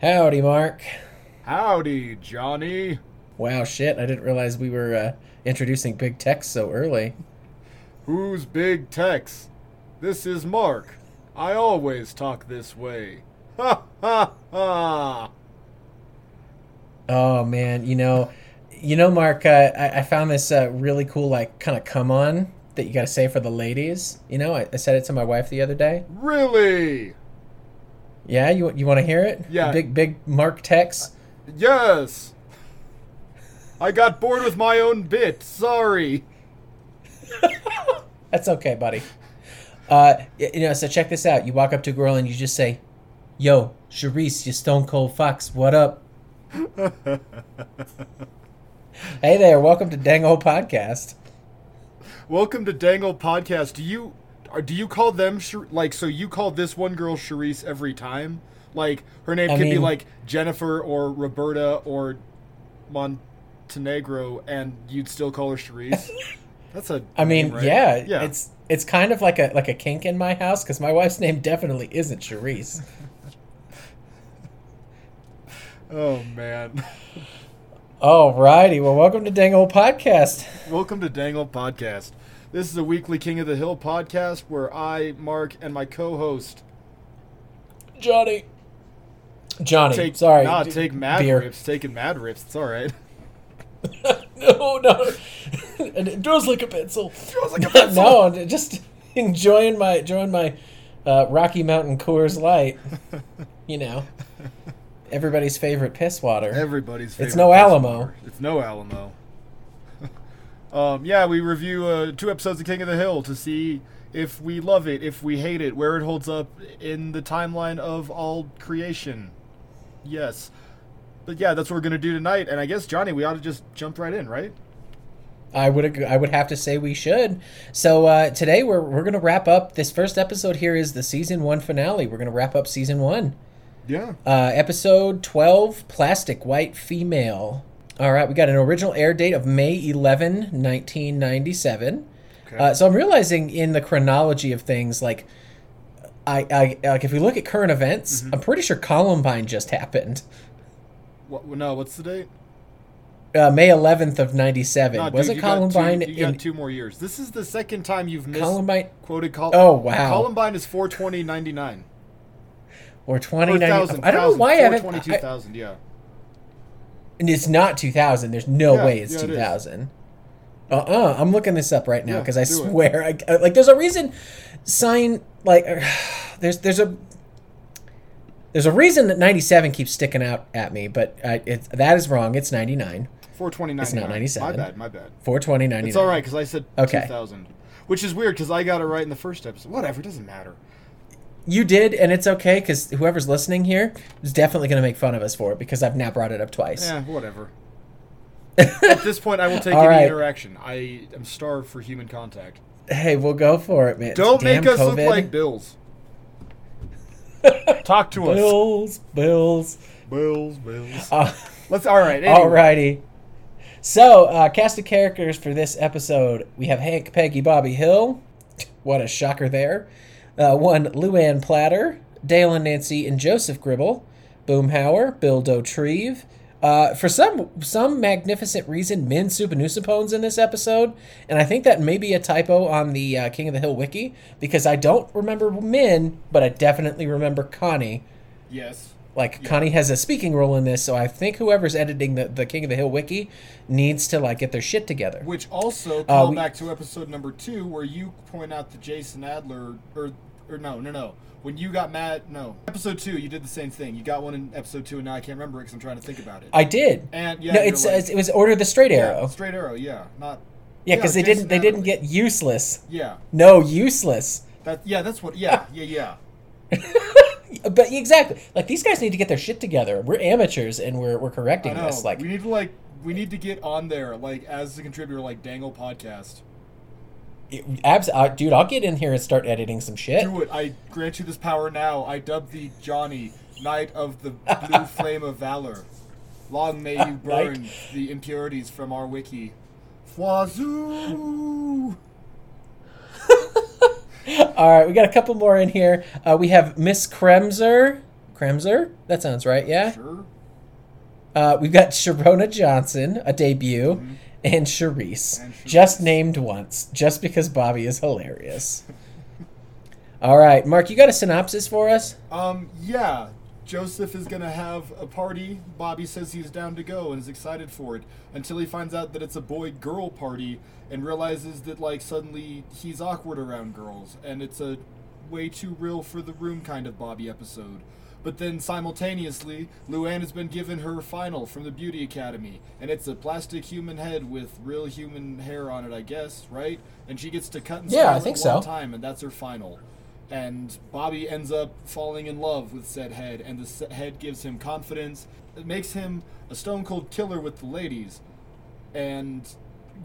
Howdy, Mark. Howdy, Jonny. Wow, shit, I didn't realize we were uh, introducing Big Tex so early. Who's Big Tex? This is Mark. I always talk this way. Ha ha ha! Oh, man, you know, you know, Mark, uh, I, I found this uh, really cool, like, kind of come on that you gotta say for the ladies. You know, I, I said it to my wife the other day. Really? Yeah, you, you want to hear it? Yeah. Big, big Mark Tex? Yes! I got bored with my own bit. Sorry. That's okay, buddy. Uh, you know, so check this out. You walk up to a girl and you just say, "Yo, Charisse, you stone cold fox. What up?" hey there, welcome to Dangle Podcast. Welcome to Dangle Podcast. Do you do you call them like so? You call this one girl Charisse every time? Like her name I could be like Jennifer or Roberta or Montenegro, and you'd still call her Charisse. That's a. I mean, name, right? yeah, yeah. it's it's kind of like a like a kink in my house because my wife's name definitely isn't Charisse. oh man. All righty. well, welcome to Dangle Podcast. Welcome to Dangle Podcast. This is a weekly King of the Hill podcast where I, Mark, and my co-host Jonny. Jonny, take sorry, nah, d- take mad beer. rips, taking mad rips. It's all right. no, no, and it draws like a pencil. Draws like a pencil. no, I'm just enjoying my enjoying my uh, Rocky Mountain Coors Light. You know, everybody's favorite piss water. Everybody's favorite. It's no piss Alamo. water. It's no Alamo. Um, yeah, we review uh, two episodes of King of the Hill to see if we love it, if we hate it, where it holds up in the timeline of all creation. Yes. But yeah, that's what we're gonna do tonight. And I guess Jonny, we ought to just jump right in, right? I would ag- I would have to say we should. So uh, today we're we're gonna wrap up this first episode. Here is the season one finale. We're gonna wrap up season one. Yeah. Uh, episode 12 Plastic White Female. All right, we got an original air date of May 11, 1997. Okay. Uh, so I'm realizing in the chronology of things, like, I, I like if we look at current events, Mm-hmm. I'm pretty sure Columbine just happened. What, no, what's the date? Uh, May 11th of 97. No, dude, Wasn't you got two- Columbine you got in two more years. This is the second time you've missed Columbine quoted Col- Oh, wow. Columbine is 420.99. or Or 2090? 1,000, I don't know why I haven't. 422,000, yeah. And it's not 2000. There's no Yeah, way it's yeah, it is. 2000. Uh uh-uh, I'm looking this up right now Yeah, because I swear, I, I- like, there's a reason. Sign like, there's there's a there's a reason that 97 keeps sticking out at me, but uh, it's that is wrong. It's 99, 420.99. It's not 97. My bad, my bad. 420, It's all right because I said Okay. 2000, which is weird because I got it right in the first episode. Whatever, it doesn't matter. You did, and it's okay because whoever's listening here is definitely going to make fun of us for it because I've now brought it up twice. Yeah, whatever. At this point, I will take All any right. interaction. I am starved for human contact. Hey, we'll go for it, man. Don't Damn make us COVID. look like Bills. Talk to us. Bills, Bills. Bills, Bills. Uh, Let's. All right. Anyway. Alrighty. So, uh, cast of characters for this episode we have Hank, Peggy, Bobby Hill. What a shocker there. Uh, one, Luann Platter, Dale and Nancy, and Joseph Gribble. Boomhauer, Bill Dauterive. Uh, for some some magnificent reason, Minh Souphanousinphone's in this episode, and I think that may be a typo on the uh, King of the Hill wiki because I don't remember Minh, but I definitely remember Connie. Yes. Like Connie has a speaking role in this, so I think whoever's editing the, the King of the Hill wiki needs to like get their shit together. Which also call we- back to episode number two, where you point out that Jason Adler, or or no, no, no. When you got mad, no, episode two, you did the same thing. You got one in episode two, and now I can't remember it because I'm trying to think about it. I did. and yeah, no, it's, like- it was Order the Straight yeah, Arrow. straight arrow, yeah, not Yeah, because they Jason didn't they didn't get useless. yeah. No, useless. That yeah, that's what yeah, yeah, yeah. But exactly, like these guys need to get their shit together. We're amateurs and we're we're correcting this. Like, we need to like we need to get on there like as a contributor, like Dangle Podcast. It- abs- uh, dude, I'll get in here and start editing some shit. Do it. I grant you this power now. I dub thee Jonny, Knight of the Blue Flame of Valor. Long may you burn the impurities from our wiki. Wazoo! All right, we got a couple more in here. Uh, we have Miss Kremser, Kremser. That sounds right. Yeah. Sure. Uh, we've got Sharona Johnson, a debut, and Charisse. And Charisse. just named once, just because Bobby is hilarious. All right, Mark, you got a synopsis for us? Um, yeah. Joseph is gonna have a party. Bobby says he's down to go and is excited for it until he finds out that it's a boy girl party and realizes that like suddenly he's awkward around girls and it's a way too real for the room kind of Bobby episode. But then simultaneously, Luann has been given her final from the Beauty Academy, and it's a plastic human head with real human hair on it, I guess, right? And she gets to cut and Yeah, I think one so. time, and that's her final and Bobby ends up falling in love with said head, and the head gives him confidence. It makes him a stone cold killer with the ladies, and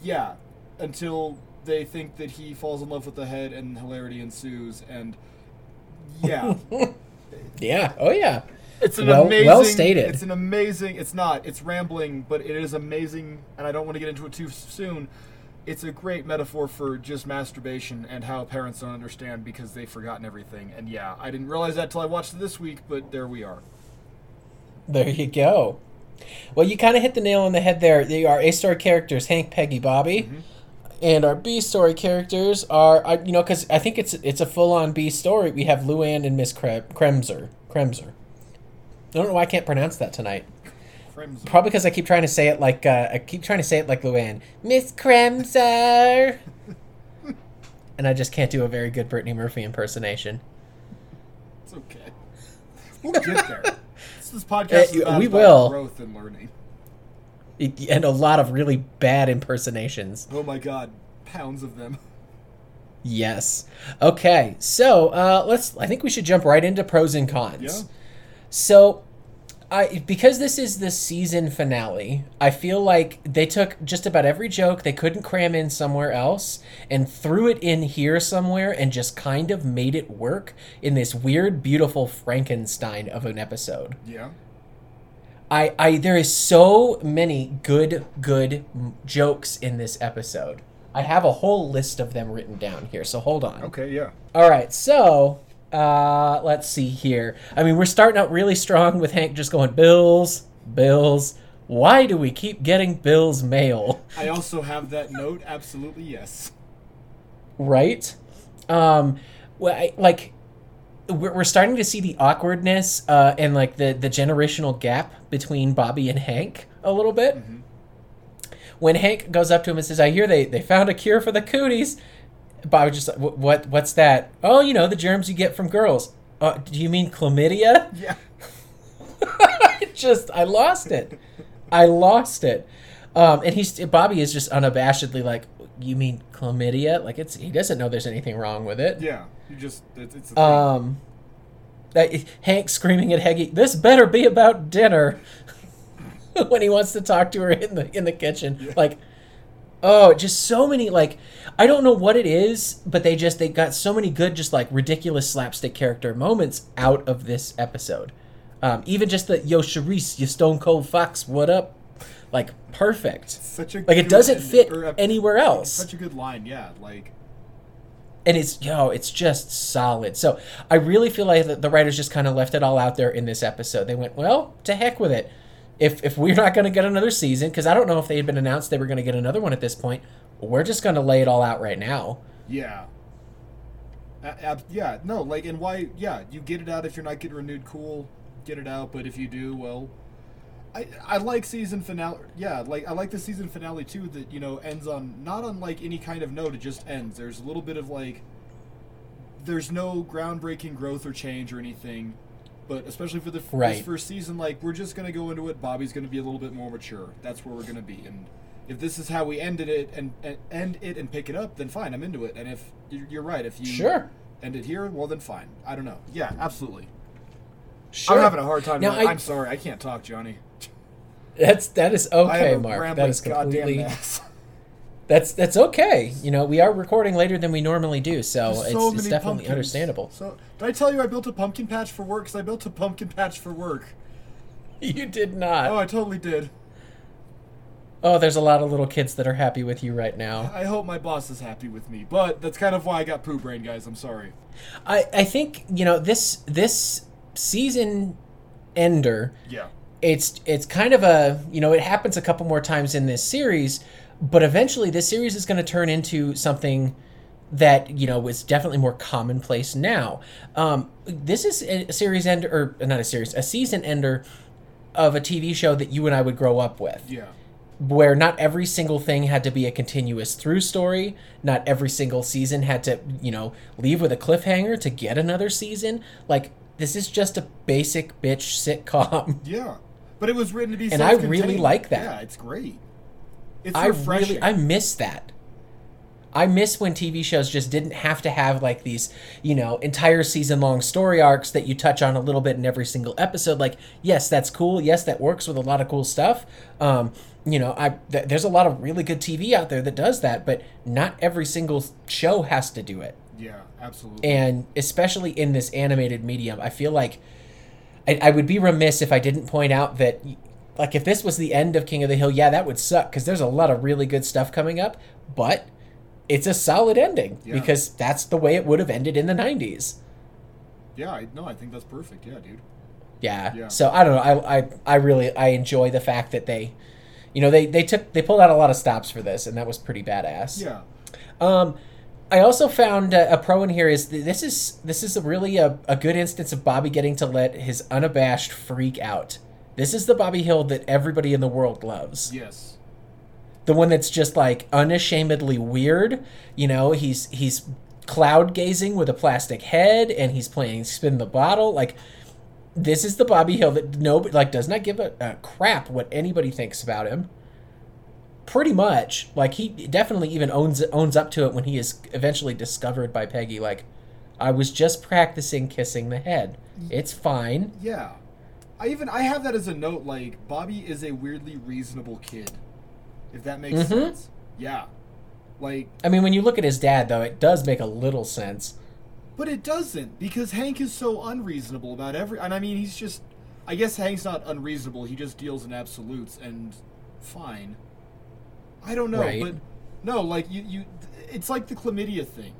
yeah, until they think that he falls in love with the head, and hilarity ensues, and yeah, Yeah. Oh, yeah. it's an Well- amazing. well stated. It's an amazing. It's not. It's rambling, but it is amazing, and I don't want to get into it too soon. It's a great metaphor for just masturbation and how parents don't understand because they've forgotten everything. And yeah, I didn't realize that till I watched it this week, but there we are. There you go. Well, you kind of hit the nail on the head there. They are A star characters Hank, Peggy, Bobby. Mm-hmm. And our B story characters are, uh, you know, because I think it's it's a full on B story. We have Luann and Miss Kre- Kremser. Kremser. I don't know why I can't pronounce that tonight. Crimson. Probably because I keep trying to say it like uh, I keep trying to say it like Luann, Miss Kremser, and I just can't do a very good Brittany Murphy impersonation. It's okay. We'll get there. This, podcast is Uh, about, we will. growth and learning. And a lot of really bad impersonations. Oh my god, pounds of them. Yes. Okay. So uh, let's. I think we should jump right into pros and cons. Yeah. So, I because this is the season finale, I feel like they took just about every joke they couldn't cram in somewhere else and threw it in here somewhere and just kind of made it work in this weird, beautiful Frankenstein of an episode. Yeah. I, I there is so many good good m- jokes in this episode. I have a whole list of them written down here, so hold on. Okay. Yeah. All right, so uh, let's see here. I mean, we're starting out really strong with Hank just going Bills, Bills. Why do we keep getting Bills mail? I also have that note. Absolutely yes. right? Um, well, I, like we're, we're starting to see the awkwardness uh, and like the the generational gap between Bobby and Hank a little bit. When Hank goes up to him and says, "I hear they they found a cure for the cooties," Bobby just like, "What- what what's that? Oh, you know the germs you get from girls. Uh, do you mean chlamydia? Yeah. I just I lost it. I lost it. Um, and he's Bobby is just unabashedly like, "You mean chlamydia? Like it's he doesn't know there's anything wrong with it." Yeah. You just it's, it's a thing. Um, that, Hank screaming at Peggy, "This better be about dinner." when he wants to talk to her in the in the kitchen, like, oh, just so many like, I don't know what it is, but they just they got so many good, just like ridiculous slapstick character moments out of this episode. Um, even just the yo Charisse, you stone cold fox, what up? Like perfect. such a Like it doesn't fit or, uh, anywhere else. Such a good line. Yeah. Like and it's yo, it's just solid. So I really feel like the, the writers just kind of left it all out there in this episode. They went, well, to heck with it. If if we're not going to get another season, because I don't know if they had been announced they were going to get another one at this point, we're just going to lay it all out right now. yeah. Ab- yeah. No. Like and why? Yeah. You get it out if you're not getting renewed. Cool. Get it out. But if you do, well. I, I like season finale. Yeah, like I like the season finale too. That you know ends on not on like any kind of note. It just ends. There's a little bit of like. There's no groundbreaking growth or change or anything, but especially for the f- Right. this first season, like we're just gonna go into it. Bobby's gonna be a little bit more mature. That's where we're gonna be. And if this is how we ended it and, and end it and pick it up, then fine, I'm into it. And if you're you're right, if you Sure. end it here, well then fine. I don't know. Yeah, absolutely. Sure. I'm having a hard time. Now. I- I'm sorry, I can't talk, Jonny. That's that is okay, Mark. That is completely. That's that's okay. You know, we are recording later than we normally do, so There's it's, it's definitely pumpkins. understandable. So, did I tell you I built a pumpkin patch for work? Because I built a pumpkin patch for work. You did not. Oh, I totally did. Oh, there's a lot of little kids that are happy with you right now. I hope my boss is happy with me. But that's kind of why I got poo brain, guys. I'm sorry. I, I think you know this this season ender. Yeah. It's it's kind of a you know it happens a couple more times in this series, but eventually this series is going to turn into something that you know is definitely more commonplace now. Um, this is a series ender or not a series, a season ender of a TV show that you and I would grow up with Yeah. where not every single thing had to be a continuous through story. Not every single season had to, you know, leave with a cliffhanger to get another season. Like this is just a basic bitch sitcom. Yeah. But it was written to be And I really like that. Yeah, it's great. It's I refreshing. really I miss that. I miss when TV shows just didn't have to have like these, you know, entire season long story arcs that you touch on a little bit in every single episode. Like, yes, that's cool. Yes, that works with a lot of cool stuff. Um, you know, I th- there's a lot of really good TV out there that does that, but not every single show has to do it. yeah, absolutely. And especially in this animated medium, I feel like I, I would be remiss if I didn't point out that, like, if this was the end of King of the Hill, yeah, that would suck because there's a lot of really good stuff coming up, but it's a solid ending Yeah. because that's the way it would have ended in the 90s. yeah, I, no, I think that's perfect. Yeah, dude. Yeah. Yeah. So I don't know. I, I I really I enjoy the fact that they, you know, they they took they pulled out a lot of stops for this, and that was pretty badass. Yeah. Um, I also found uh, a pro in here is th- this is this is a really a, a good instance of Bobby getting to let his unabashed freak out. This is the Bobby Hill that everybody in the world loves. Yes. The one that's just like unashamedly weird. You know, he's he's cloud gazing with a plastic head, and he's playing spin the bottle. Like this is the Bobby Hill that nobody like does not give a, a crap what anybody thinks about him. Pretty much, like he definitely even owns owns up to it when he is eventually discovered by Peggy. Like, I was just practicing kissing the head. It's fine. Yeah. I even I have that as a note. Like Bobby is a weirdly reasonable kid. If that makes Mhm. sense. Yeah. Like, I mean, when you look at his dad, though, it does make a little sense. but it doesn't because Hank is so unreasonable about every. And I mean, he's just. I guess Hank's not unreasonable. He just deals in absolutes and fine. I don't know, Right. but no, like you, you, it's like the chlamydia thing.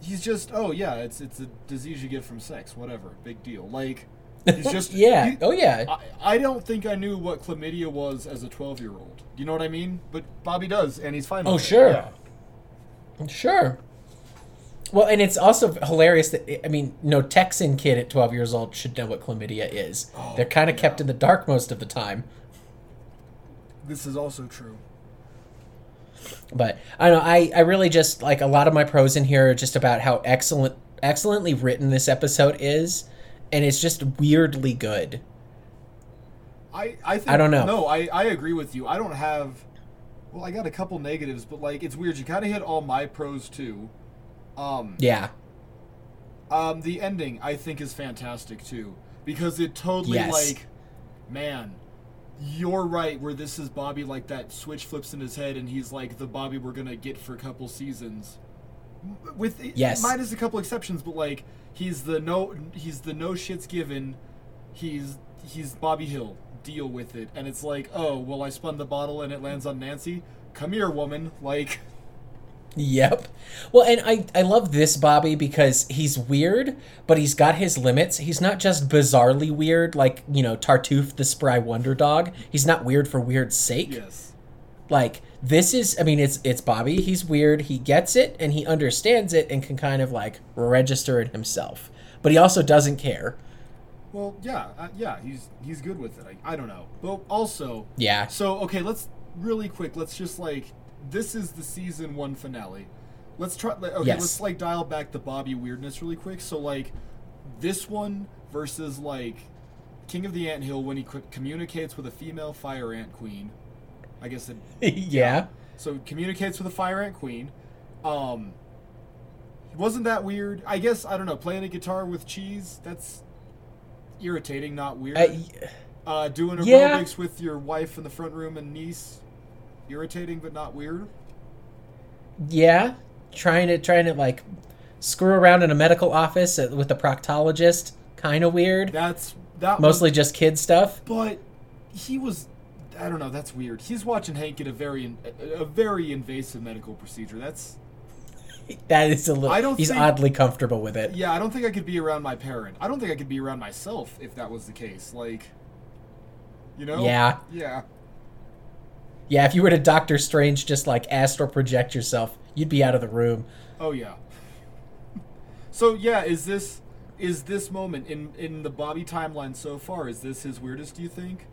He's just, oh yeah, it's it's a disease you get from sex, whatever, big deal. Like, he's just yeah. he- oh yeah. I, I don't think I knew what chlamydia was as a 12 year old. Do you know what I mean? But Bobby does, and he's fine oh, with Oh, sure. Yeah. Sure. Well, and it's also hilarious that I mean, no Texan kid at 12 years old should know what chlamydia is. Oh, They're kind of kept in the dark most of the time. This is also true. But I don't know. I, I really just like a lot of my pros in here are just about how excellent, excellently written this episode is, and it's just weirdly good. I, I, think, I don't know. No, I, I agree with you. I don't have. Well, I got a couple negatives, but like it's weird. You kind of hit all my pros too. Um, Yeah. um, the ending I think is fantastic too because it totally Yes. like, man, you're right. Where this is Bobby like that switch flips in his head and he's like the Bobby we're gonna get for a couple seasons. With eh, Yes. minus a couple exceptions, but like he's the no he's the no shits given. He's he's Bobby Hill. Deal with it, and it's like, oh well, I spun the bottle and it lands on Nancy. Come here, woman. Like, Yep. Well, and I I love this Bobby because he's weird, but he's got his limits. He's not just bizarrely weird like, you know, Tartuffe the spry wonder dog. He's not weird for weird's sake. yes, Like this is I mean it's it's Bobby. He's weird. He gets it and he understands it and can kind of like register it himself. But he also doesn't care. Well, yeah, uh, yeah, he's he's good with it. I, I don't know, but also, Yeah. so okay, let's really quick. Let's just like this is the season one finale. Let's try. Okay, Yes. let's like dial back the Bobby weirdness really quick. So like this one versus like King of the Ant Hill when he co- communicates with a female fire ant queen. I guess it. yeah. So communicates with a fire ant queen. Um, wasn't that weird? I guess I don't know. Playing a guitar with cheese. That's irritating, not weird. I, Uh, doing Yeah. aerobics with your wife in the front room and niece, irritating but not weird. yeah. Trying to trying to like screw around in a medical office with a proctologist. Kind of weird. That's that. Mostly was, just kid stuff. but he was. I don't know. That's weird. He's watching Hank get a very, a, a very invasive medical procedure. That's that is a little. I don't he's think- oddly comfortable with it. Yeah, I don't think I could be around my parent. I don't think I could be around myself if that was the case. Like, you know? Yeah. Yeah. Yeah, if you were to Doctor Strange just like astral project yourself, you'd be out of the room. Oh yeah. So yeah, is this is this moment in in the Bobby timeline so far? Is this his weirdest? Do you think?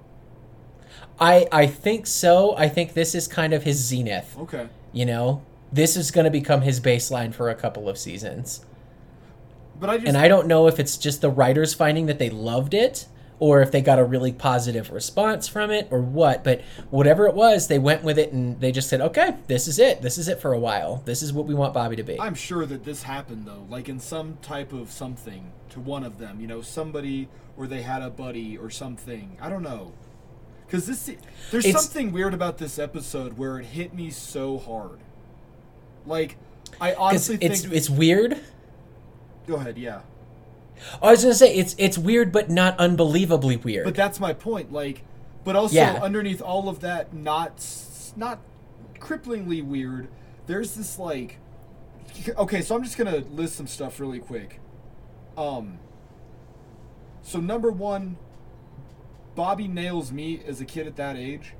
I I think so. I think this is kind of his zenith. Okay. You know, this is going to become his baseline for a couple of seasons. But I just And I don't know if it's just the writers finding that they loved it or if they got a really positive response from it or what, but whatever it was, they went with it and they just said, "Okay, this is it. This is it for a while. This is what we want Bobby to be." I'm sure that this happened though, like in some type of something to one of them. You know, somebody or they had a buddy or something. I don't know. Because this, there's It's- something weird about this episode where it hit me so hard. Like, I honestly it's think. it's weird. go ahead, yeah. I was going to say it's it's weird but not unbelievably weird. But that's my point. Like, but also Yeah. underneath all of that, not not cripplingly weird. There's this like, okay, so I'm just gonna list some stuff really quick. Um. So number one, Bobby nails me as a kid at that age.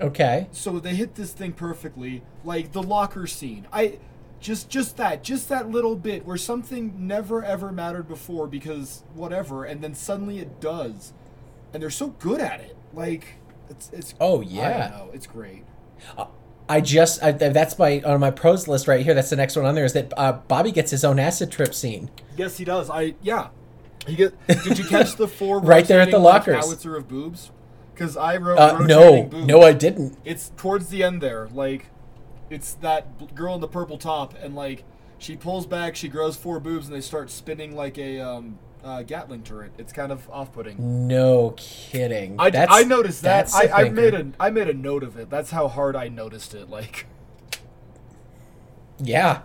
okay. So they hit this thing perfectly, like the locker scene. I just just that, just that little bit where something never ever mattered before because whatever, and then suddenly it does, and they're so good at it. Like it's it's. Oh, I yeah. don't know. It's great. I just I, that's my on my pros list right here. That's the next one on there. Is that uh, Bobby gets his own acid trip scene? Yes, he does. I yeah. He get? Did you catch the four Right there at the lockers. howitzer of boobs? Because I wrote Uh, no, boobs. no, I didn't. It's towards the end there. Like, it's that girl in the purple top, and like she pulls back, she grows four boobs, and they start spinning like a um, uh, Gatling turret. It's kind of off-putting. No kidding. I, That's- I noticed that. that's I, made a I made a note of it. That's how hard I noticed it. Like, Yeah.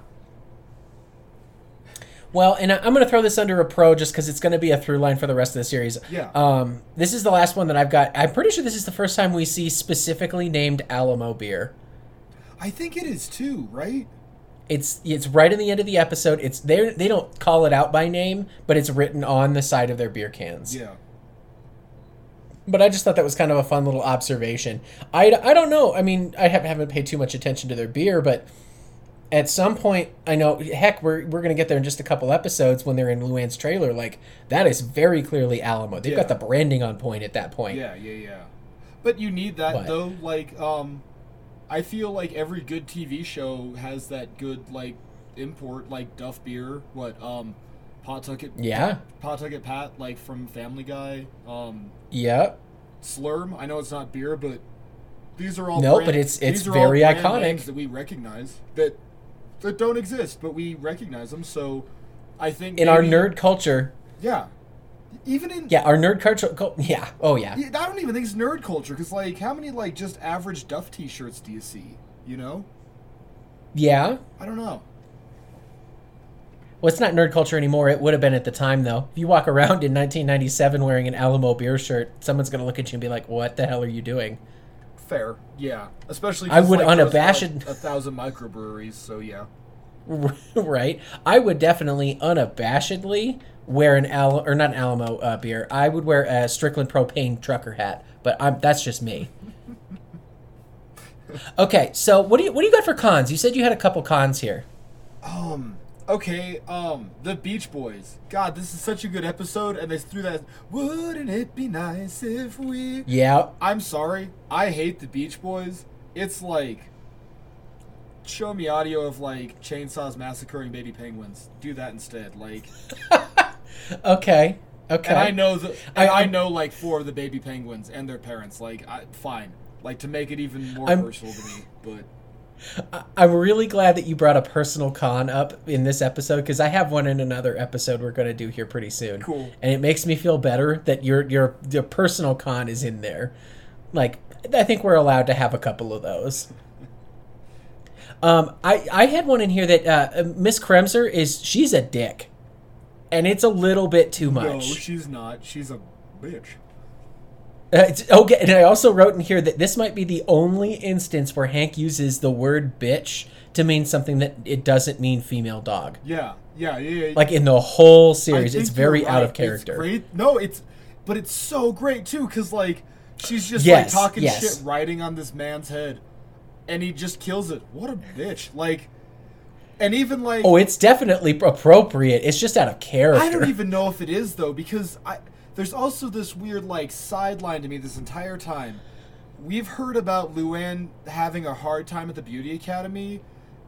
Well, and I'm going to throw this under a pro just because it's going to be a through line for the rest of the series. Yeah. Um, this is the last one that I've got. I'm pretty sure this is the first time we see specifically named Alamo beer. I think it is too, right? It's it's right in the end of the episode. It's they they don't call it out by name, but it's written on the side of their beer cans. Yeah. But I just thought that was kind of a fun little observation. I, I don't know. I mean, I have, haven't paid too much attention to their beer, but at some point, I know, heck, we're, we're going to get there in just a couple episodes when they're in Luann's trailer. Like, that is very clearly Alamo. They've got the branding on point at that point. Yeah, yeah, yeah. But you need that What? though. Like, um, I feel like every good TV show has that good like import, like Duff Beer. What um, Pawtucket? Yeah. Pawtucket Pat, like from Family Guy. Um, Yep. Slurm. I know it's not beer, but these are all No, brand- but it's- it's these are all very iconic. that we recognize that that don't exist, but we recognize them. So, I think In our nerd culture, yeah, even in yeah, our nerd culture, cul- yeah, oh yeah. Yeah, I don't even think it's nerd culture because, like, how many like just average Duff T-shirts do you see? You know, Yeah. I don't know. Well, it's not nerd culture anymore. It would have been at the time, though. If you walk around in 1997 wearing an Alamo beer shirt, someone's going to look at you and be like, what the hell are you doing? Fair, yeah. Especially i would like, unabashed- like, a thousand microbreweries, so yeah. right? I would definitely unabashedly wear an Al or not an Alamo uh, beer. I would wear a Strickland propane trucker hat, but I'm, that's just me. Okay, so what do you what do you got for cons? You said you had a couple cons here. Um. Okay. Um. The Beach Boys. God, this is such a good episode, and they threw that. Wouldn't it be nice if we? Yeah, I'm sorry. I hate the Beach Boys. It's like. Show me audio of like chainsaws massacring baby penguins. Do that instead. Like. okay, okay. And I know the, I- I, know like four of the baby penguins and their parents. Like, I, fine. Like to make it even more I'm- personal to me, but I'm really glad that you brought a personal con up in this episode because I have one in another episode we're going to do here pretty soon. Cool. And it makes me feel better that your your your personal con is in there. Like I think we're allowed to have a couple of those. Um, I I had one in here that uh, Miss Kremser is she's a dick, and it's a little bit too much. no, she's not. She's a bitch. Uh, okay, and I also wrote in here that this might be the only instance where Hank uses the word bitch to mean something that it doesn't mean female dog. Yeah, yeah, yeah. yeah. Like in the whole series, it's very you're out of character. It's great. No, it's but it's so great too because like she's just Yes, like talking yes. shit, riding on this man's head, and he just kills it. What a bitch! Like, and even like Oh, it's definitely appropriate. It's just out of character. I don't even know if it is though because I there's also this weird like sideline to me this entire time. We've heard about Luann having a hard time at the beauty academy,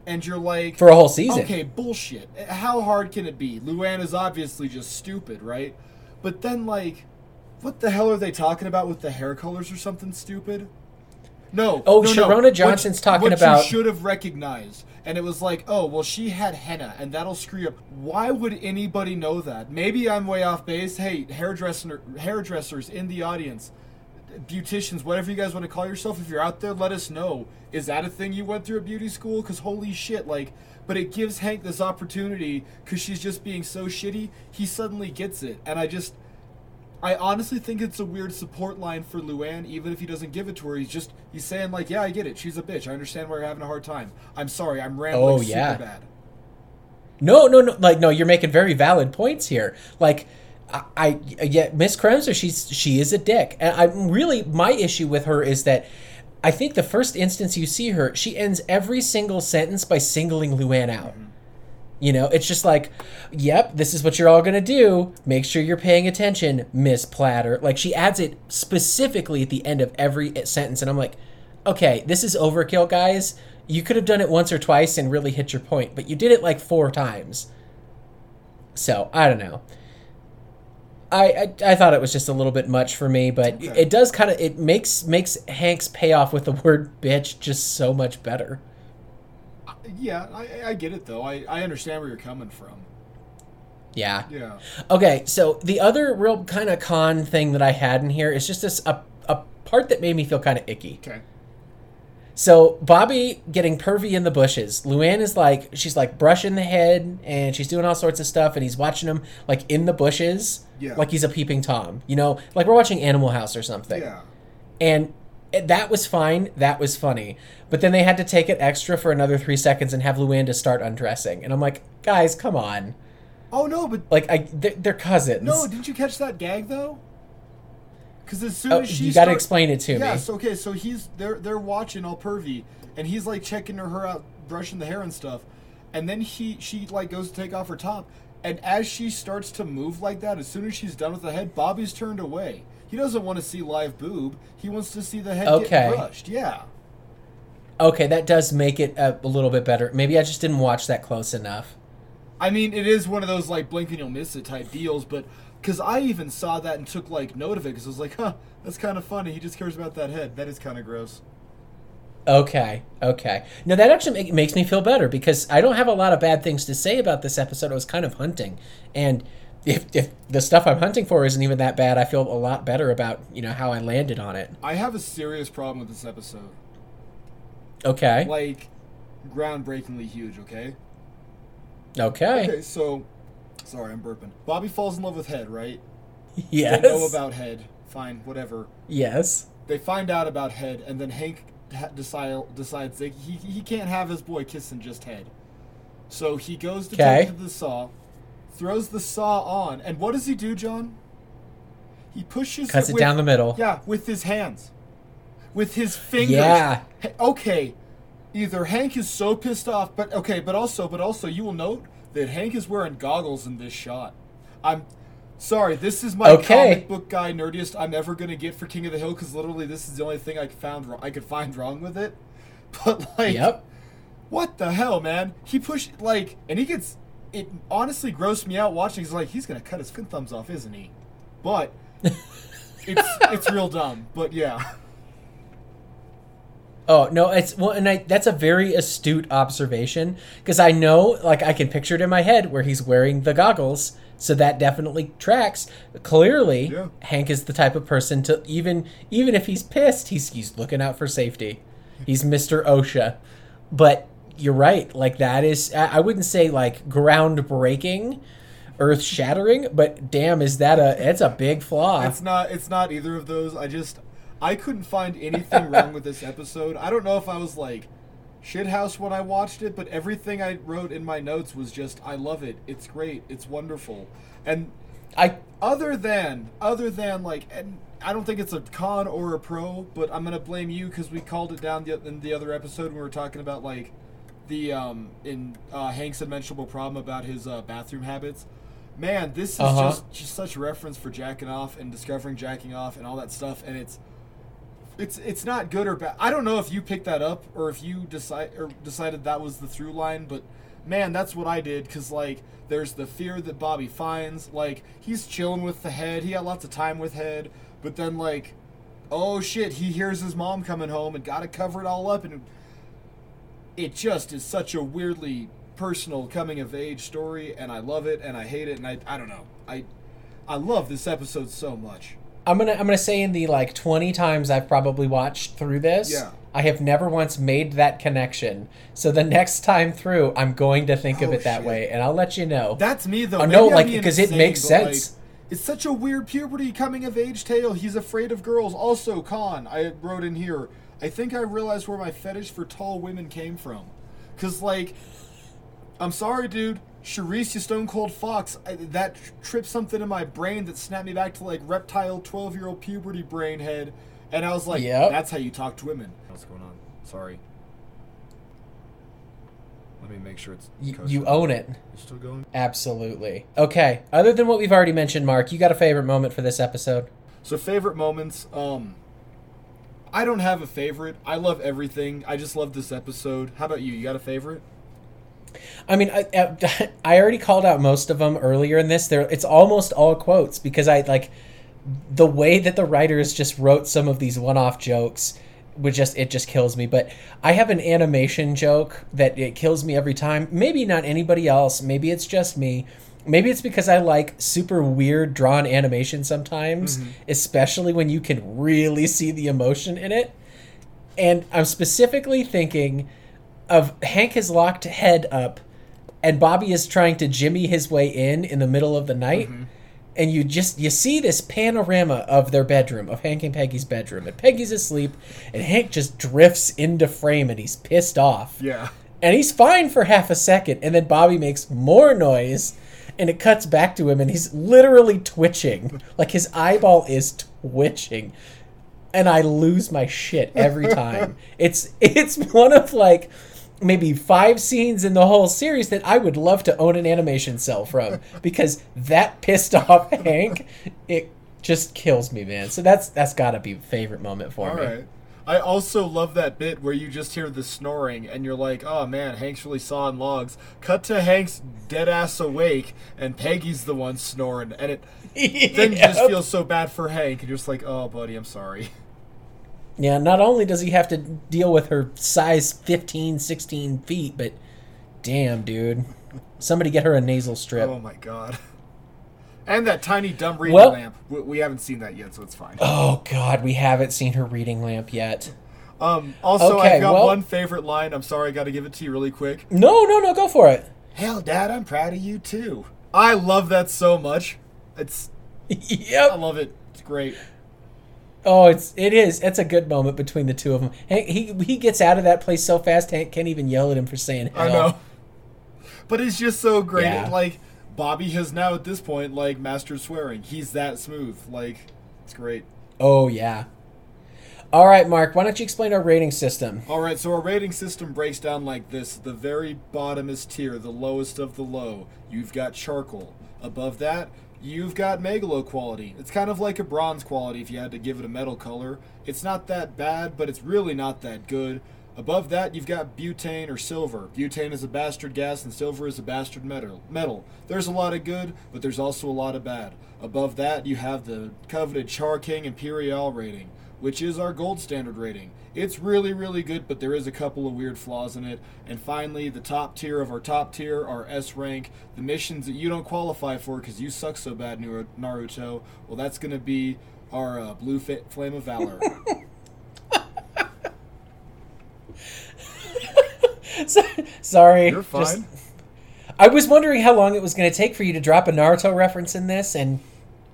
and you're like for a whole season. Okay, bullshit. How hard can it be? Luann is obviously just stupid, right? But then, like, what the hell are they talking about with the hair colors or something stupid? No. Oh, no, no. Sharona What- Johnson's talking what about- you should have recognized, and it was like, oh, well, she had henna, and that'll screw you up. Why would anybody know that? Maybe I'm way off base. Hey, hairdresser, hairdressers in the audience, beauticians, whatever you guys want to call yourself, if you're out there, let us know. Is that a thing you went through at beauty school? Because holy shit, like, but it gives Hank this opportunity because she's just being so shitty. He suddenly gets it, and I just, I honestly think it's a weird support line for Luann, even if he doesn't give it to her. He's just he's saying like, yeah, I get it. She's a bitch. I understand why you're having a hard time. I'm sorry. I'm rambling Oh, yeah. super bad. No, no, no. Like, no, you're making very valid points here. Like, I, I yeah, Miss Kremser, she's she is a dick, and I'm really my issue with her is that I think the first instance you see her, she ends every single sentence by singling Luann out. Mm-hmm. You know, it's just like, yep, this is what you're all gonna do. Make sure you're paying attention, Miss Platter. Like she adds it specifically at the end of every sentence, and I'm like, okay, this is overkill, guys. You could have done it once or twice and really hit your point, but you did it like four times. So I don't know. I, I, I thought it was just a little bit much for me, but Okay. it does kind of it makes makes Hank's payoff with the word bitch just so much better. Yeah, I, I get it though. I, I understand where you're coming from. Yeah. Yeah. Okay, so the other real kind of con thing that I had in here is just this a, a part that made me feel kind of icky. Okay. So Bobby getting pervy in the bushes. Luann is like she's like brushing the head and she's doing all sorts of stuff and he's watching him like in the bushes, Yeah. like he's a peeping tom. You know, like we're watching Animal House or something. Yeah. And that was fine. That was funny. But then they had to take it extra for another three seconds and have Luann to start undressing. And I'm like, guys, come on. Oh no, but Like I, they're, they're cousins. no, didn't you catch that gag though? Because as soon Oh, as she you got to explain it to me. Yes, okay, so he's they're they're watching all pervy, and he's like checking her out, brushing the hair and stuff, and then he she like goes to take off her top, and as she starts to move like that, as soon as she's done with the head, Bobby's turned away. He doesn't want to see live boob. He wants to see the head Okay. get brushed. Yeah. Okay, that does make it a, a little bit better. Maybe I just didn't watch that close enough. I mean, it is one of those like blink and you'll miss it type deals, but because I even saw that and took like note of it because I was like, huh, that's kind of funny. He just cares about that head. That is kind of gross. Okay, okay. Now that actually make, makes me feel better because I don't have a lot of bad things to say about this episode. I was kind of hunting, and if if the stuff I'm hunting for isn't even that bad, I feel a lot better about you know how I landed on it. I have a serious problem with this episode. Okay, Like, groundbreakingly huge. Okay. okay, Okay, so sorry, I'm burping. Bobby falls in love with Head, right? yes, They know about Head. Fine, whatever. yes, They find out about Head, and then Hank decide, decides that he, he can't have his boy kissing just Head. So he goes to Okay. take to the saw, throws the saw on, and what does he do, John? He pushes cuts it with- down the middle. Yeah, with his hands. With his fingers. Yeah. Okay. Either Hank is so pissed off, but okay, but also, but also, you will note that Hank is wearing goggles in this shot. I'm sorry, this is my Okay. comic book guy nerdiest I'm ever gonna get for King of the Hill because literally this is the only thing I found I could find wrong with it. But like, Yep. what the hell, man? He pushed like, and he gets. It honestly grossed me out watching. He's like, he's gonna cut his fin thumbs off, isn't he? But it's it's real dumb. But yeah. Oh no, it's well, and I, that's a very astute observation because I know, like, I can picture it in my head where he's wearing the goggles, so that definitely tracks. Clearly, Yeah. Hank is the type of person to even even if he's pissed, he's he's looking out for safety. He's Mister OSHA, but you're right. Like that is, I wouldn't say like groundbreaking, earth shattering, but damn, is that a? It's a big flaw. It's not. It's not either of those. I just. I couldn't find anything wrong with this episode. I don't know if I was like shithouse when I watched it, but everything I wrote in my notes was just, I love it. It's great. It's wonderful. And I other than other than like and I don't think it's a con or a pro, but I'm gonna blame you because we called it down the, in the other episode when we were talking about like the um in uh, Hank's unmentionable problem about his uh, bathroom habits. Man, this is Uh-huh. just just such a reference for jacking off and discovering jacking off and all that stuff, and it's it's it's not good or bad. I don't know if you picked that up or if you decide or decided that was the through line, but man, that's what I did because like there's the fear that Bobby finds. Like he's chilling with the head. He had lots of time with head, but then like, oh shit, he hears his mom coming home and got to cover it all up, and it just is such a weirdly personal coming of age story, and I love it and I hate it, and I I don't know I I love this episode so much. I'm gonna I'm gonna say in the like 20 times I've probably watched through this, Yeah. I have never once made that connection. So the next time through, I'm going to think of Oh, it that shit. way, and I'll let you know. That's me though. Oh, no, like, because it makes sense. like, it's such a weird puberty coming of age tale. He's afraid of girls. Also, con I wrote in here. I think I realized where my fetish for tall women came from. Cause like, I'm sorry, dude. Charisse, you stone cold fox. I, that tripped something in my brain that snapped me back to like reptile, 12 year old puberty brain head, and I was like, Yep. that's how you talk to women. What's going on? Sorry. Let me make sure it's. Y- kosher. you own it. You still going? Absolutely. Okay. Other than what we've already mentioned, Mark, you got a favorite moment for this episode? So favorite moments, um I don't have a favorite. I love everything. I just love this episode. How about you? You got a favorite? I mean, I, I- already called out most of them earlier in this. There, it's almost all quotes because I like the way that the writers just wrote some of these one-off jokes. Would just it just kills me. But I have an animation joke that it kills me every time. Maybe not anybody else. Maybe it's just me. Maybe it's because I like super weird drawn animation sometimes, mm-hmm. especially when you can really see the emotion in it. And I'm specifically thinking of Hank has locked head up and Bobby is trying to jimmy his way in in the middle of the night. Mm-hmm. And you just you see this panorama of their bedroom, of Hank and Peggy's bedroom, and Peggy's asleep, and Hank just drifts into frame, and he's pissed off, Yeah. and he's fine for half a second, and then Bobby makes more noise, and it cuts back to him, and he's literally twitching, like his eyeball is twitching, and I lose my shit every time. it's it's one of like maybe five scenes in the whole series that I would love to own an animation cell from because that pissed off Hank, it just kills me, man. So that's that's got to be a favorite moment for All me. right. I also love that bit where you just hear the snoring and you're like, "Oh man, Hank's really sawing logs." Cut to Hank's dead ass awake and Peggy's the one snoring, and it then you just Yep. feel so bad for Hank, you're just like, "Oh, buddy, I'm sorry." Yeah, not only does he have to deal with her size 15, 16 feet, but damn, dude. Somebody get her a nasal strip. Oh my god. And that tiny dumb reading Well- lamp. We, we haven't seen that yet, so it's fine. Oh, God, we haven't seen her reading lamp yet. Um, also, Okay, I've got well- one favorite line. I'm sorry, I got to give it to you really quick. No, no, no, go for it. Hell, Dad, I'm proud of you too. I love that so much. It's yep. I love it. It's great. Oh, it's it is. It's a good moment between the two of them. Hank, he he gets out of that place so fast. Hank can't even yell at him for saying hell. I know. But it's just so great. Yeah. Like Bobby has now at this point like mastered swearing. He's that smooth. Like it's great. Oh yeah. All right, Mark. Why don't you explain our rating system? All right, so our rating system breaks down like this. The very bottom is tier, the lowest of the low, you've got charcoal. Above that, you've got megalo quality. It's kind of like a bronze quality if you had to give it a metal color. It's not that bad, but it's really not that good. Above that, you've got butane or silver. Butane is a bastard gas and silver is a bastard metal. Metal. There's a lot of good, but there's also a lot of bad. Above that, you have the coveted Char King Imperial rating which is our gold standard rating. It's really, really good, but there is a couple of weird flaws in it. And finally, the top tier of our top tier, our S rank, the missions that you don't qualify for because you suck so bad, Naruto. Well, that's going to be our uh, Blue Fit Flame of Valor. Sorry. You're fine. just- I was wondering how long it was going to take for you to drop a Naruto reference in this, and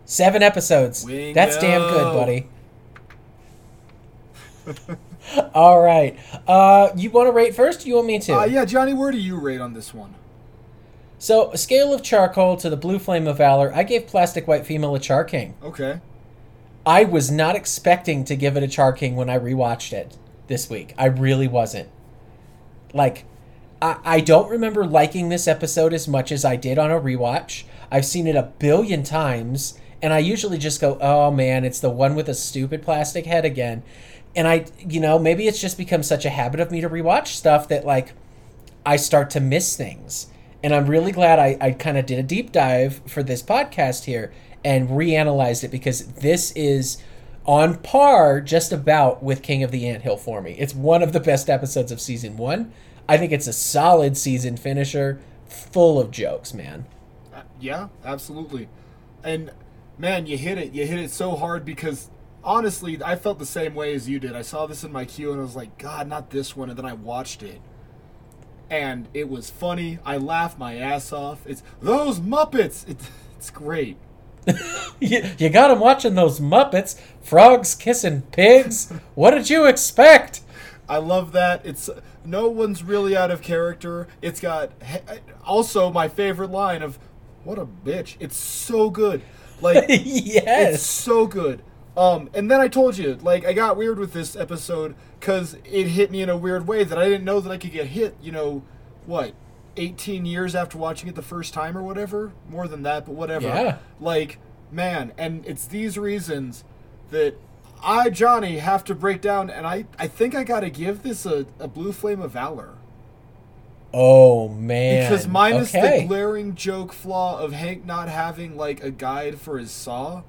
seven episodes. That's damn good, buddy. All right. Uh, you want to rate first? Or you want me to? Uh, yeah, Jonny, where do you rate on this one? So, a scale of charcoal to the blue flame of valor, I gave Plastic White Female a Char King. Okay. I was not expecting to give it a Char King when I rewatched it this week. I really wasn't. Like, I, I don't remember liking this episode as much as I did on a rewatch. I've seen it a billion times, and I usually just go, oh man, it's the one with a stupid plastic head again. And I, you know, maybe it's just become such a habit of me to rewatch stuff that, like, I start to miss things. And I'm really glad I, I kind of did a deep dive for this podcast here and reanalyzed it because this is on par just about with King of the Anthill for me. It's one of the best episodes of season one. I think it's a solid season finisher, full of jokes, man. Uh, yeah, absolutely. And man, you hit it. You hit it so hard because honestly, I felt the same way as you did. I saw this in my queue and I was like, God, not this one. And then I watched it. And it was funny. I laughed my ass off. It's those Muppets. It's, it's great. you, you got him watching those Muppets, frogs kissing pigs. What did you expect? I love that. It's no one's really out of character. It's got also my favorite line of "What a bitch." It's so good. Like yes, it's so good. Um, and then I told you, like, I got weird with this episode because it hit me in a weird way that I didn't know that I could get hit. You know, what, 18 years after watching it the first time or whatever? More than that, but whatever. Yeah. Like, man, and it's these reasons that I, Jonny, have to break down, and I, I think I got to give this a, a blue flame of valor. Oh man! Because minus okay. the glaring joke flaw of Hank not having like a guide for his saw,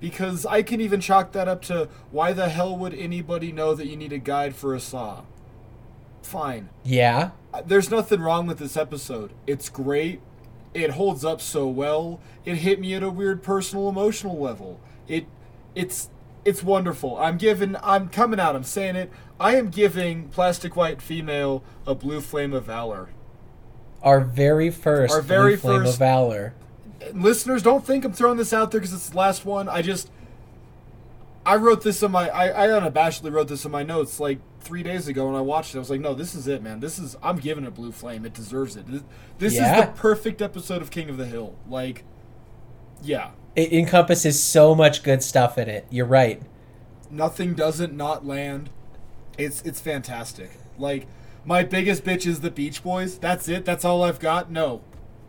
because I can even chalk that up to why the hell would anybody know that you need a guide for a saw? Fine. Yeah. There's nothing wrong with this episode. It's great. It holds up so well. It hit me at a weird personal emotional level. It it's it's wonderful. I'm giving I'm coming out, I'm saying it. I am giving Plastic White Female a blue flame of valor. Our very first Our very blue flame first- of valor. listeners, don't think I'm throwing this out there because it's the last one. I just, I wrote this in my, I, I unabashedly wrote this in my notes like three days ago, and I watched it. I was like, no, this is it, man. This is, I'm giving it Blue Flame. It deserves it. This, this Yeah. is the perfect episode of King of the Hill. Like, yeah, It encompasses so much good stuff in it. You're right. nothing doesn't not land. It's it's fantastic. Like, my biggest bitch is the Beach Boys. That's it. That's all I've got. No.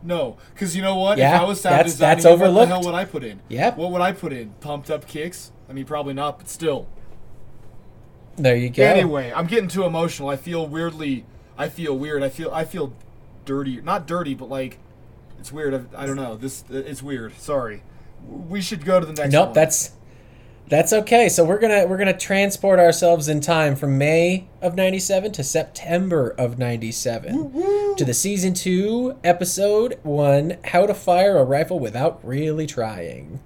No, because you know what? Yeah, if I was sound that's- designing, that's it, what the hell would I put in? Yep. What would I put in? Pumped up kicks? I mean, probably not, but still. There you go. Anyway, I'm getting too emotional. I feel weirdly. I feel weird. I feel. I feel dirty. Not dirty, but like, it's weird. I, I don't know. This. It's weird. Sorry. We should go to the next Nope, one. that's that's okay. So we're gonna we're gonna transport ourselves in time from May of '97 to September of '97 to the season two episode one: How to Fire a Rifle Without Really Trying.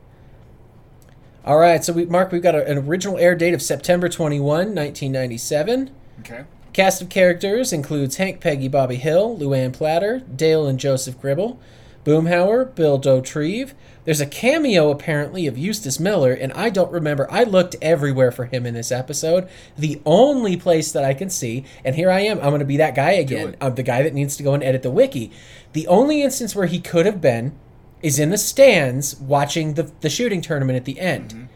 All right, so we Mark, we've got a, an original air date of September 21, 1997. okay. Cast of characters includes Hank, Peggy, Bobby Hill, Luann Platter, Dale and Joseph Gribble, Boomhauer, Bill Dauterive. There's a cameo apparently of Eustace Miller, and I don't remember. I looked everywhere for him in this episode. The only place that I can see, and here I am, I'm going to be that guy again. I'm uh, the guy that needs to go and edit the wiki. The only instance where he could have been is in the stands watching the, the shooting tournament at the end.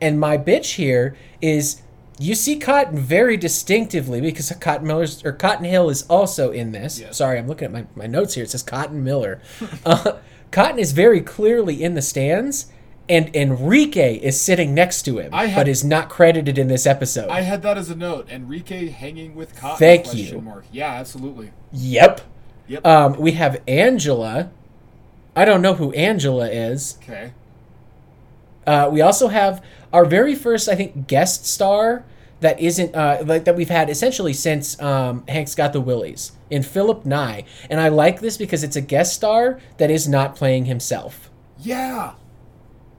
And my bitch here is you see Cotton very distinctively because Cotton Miller's or Cotton Hill is also in this. Yes. Sorry, I'm looking at my, my notes here. It says Cotton Miller. uh, Cotton is very clearly in the stands, and Enrique is sitting next to him, had- but is not credited in this episode. I had that as a note. Enrique hanging with Cotton? Thank you. Mark. Yeah, absolutely. yep. Yep. Um, we have Angela. I don't know who Angela is. okay. Uh, we also have our very first, I think, guest star that isn't uh, like that we've had essentially since um, Hank's Got the Willies in Philip Nye, and I like this because it's a guest star that is not playing himself. Yeah.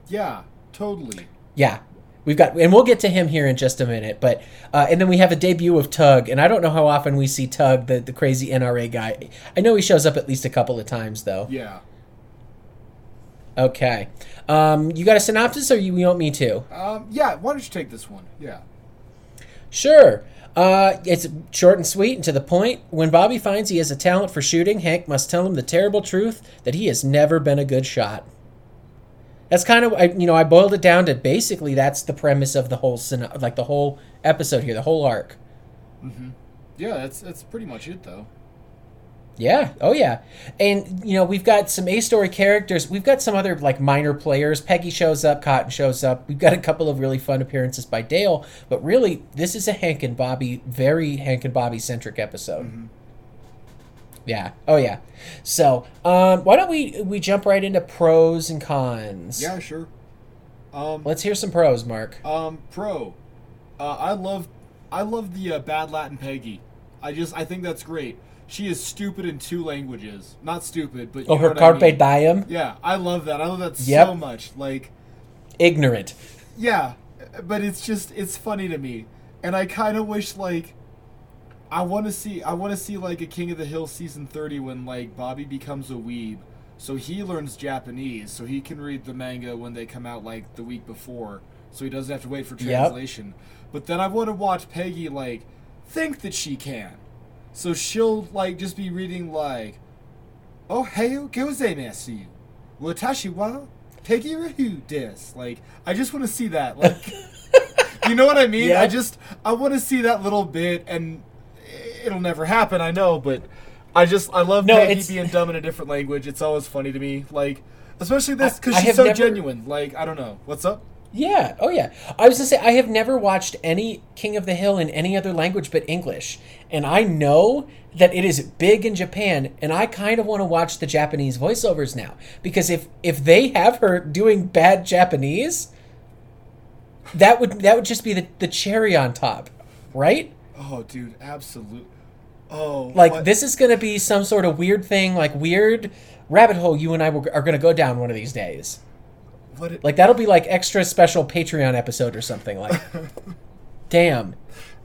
Yeah. Totally. Yeah, we've got, and we'll get to him here in just a minute. But uh, and then we have a debut of Tug, and I don't know how often we see Tug, the the crazy NRA guy. I know he shows up at least a couple of times though. Yeah. Okay, um, you got a synopsis, or you, you want me to? Um, yeah. Why don't you take this one? Yeah. Sure. Uh, it's short and sweet and to the point. When Bobby finds he has a talent for shooting, Hank must tell him the terrible truth that he has never been a good shot. That's kind of I, you know I boiled it down to basically that's the premise of the whole like the whole episode here, the whole arc. Mm-hmm. Yeah, that's that's pretty much it though. Yeah. Oh, yeah. And you know, we've got some A story characters. We've got some other like minor players. Peggy shows up. Cotton shows up. We've got a couple of really fun appearances by Dale. But really, this is a Hank and Bobby, very Hank and Bobby centric episode. Yeah. Oh, yeah. So, um, why don't we we jump right into pros and cons? Yeah, sure. Um, Let's hear some pros, Mark. um, pro. Uh, I love, I love the uh, bad Latin Peggy. I just, I think that's great. She is stupid in two languages. Not stupid, but you Oh, her what I carpe mean. diem, Yeah, I love that. I love that Yep. so much. Like, ignorant. yeah, but it's just, it's funny to me, and I kind of wish like. I want to see. I want to see like a King of the Hill season thirty when like Bobby becomes a weeb, so he learns Japanese, so he can read the manga when they come out like the week before, so he doesn't have to wait for Yep. translation. But then I want to watch Peggy like think that she can, so she'll like just be reading like, "Oh hey, gozaimasu, watashi wa Peggy Rahu des." Like I just want to see that. Like, you know what I mean? Yeah. I just I want to see that little bit, and it'll never happen. I know, but I just I love No, Peggy being dumb in a different language. It's always funny to me. Like, especially this because she's so never- genuine. Like, I don't know what's up. Yeah. Oh, yeah. I was gonna say I have never watched any King of the Hill in any other language but English, and I know that it is big in Japan, and I kind of want to watch the Japanese voiceovers now because if if they have her doing bad Japanese, that would that would just be the the cherry on top, right? Oh, dude, absolutely. Oh, Like what- this is gonna be some sort of weird thing, like weird rabbit hole you and I are gonna go down one of these days. It, Like that'll be like extra special Patreon episode or something like. Damn.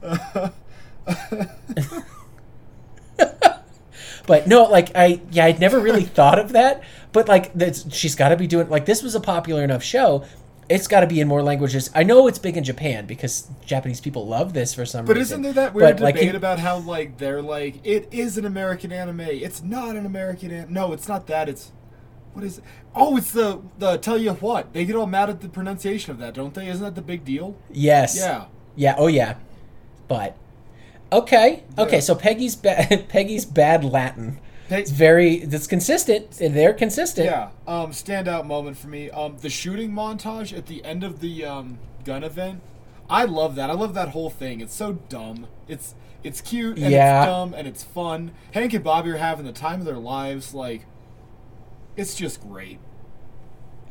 but no, like I yeah, I'd never really thought of that. But like that's she's got to be doing like this was a popular enough show. It's got to be in more languages. I know it's big in Japan because Japanese people love this for some But reason. But isn't there that weird But, like, debate about how like they're like it is an American anime? It's not an American anime. No, it's not that. It's what is it? Oh, it's the the tell you what. They get all mad at the pronunciation of that, don't they? Isn't that the big deal? Yes. Yeah. Yeah. Oh yeah. But okay. Okay. So Peggy's bad. Peggy's bad Latin. It's very. It's consistent. They're consistent. Yeah. Um, standout moment for me. Um, the shooting montage at the end of the um, gun event. I love that. I love that whole thing. It's so dumb. It's it's cute and Yeah. it's dumb and it's fun. Hank and Bobby are having the time of their lives. Like, it's just great.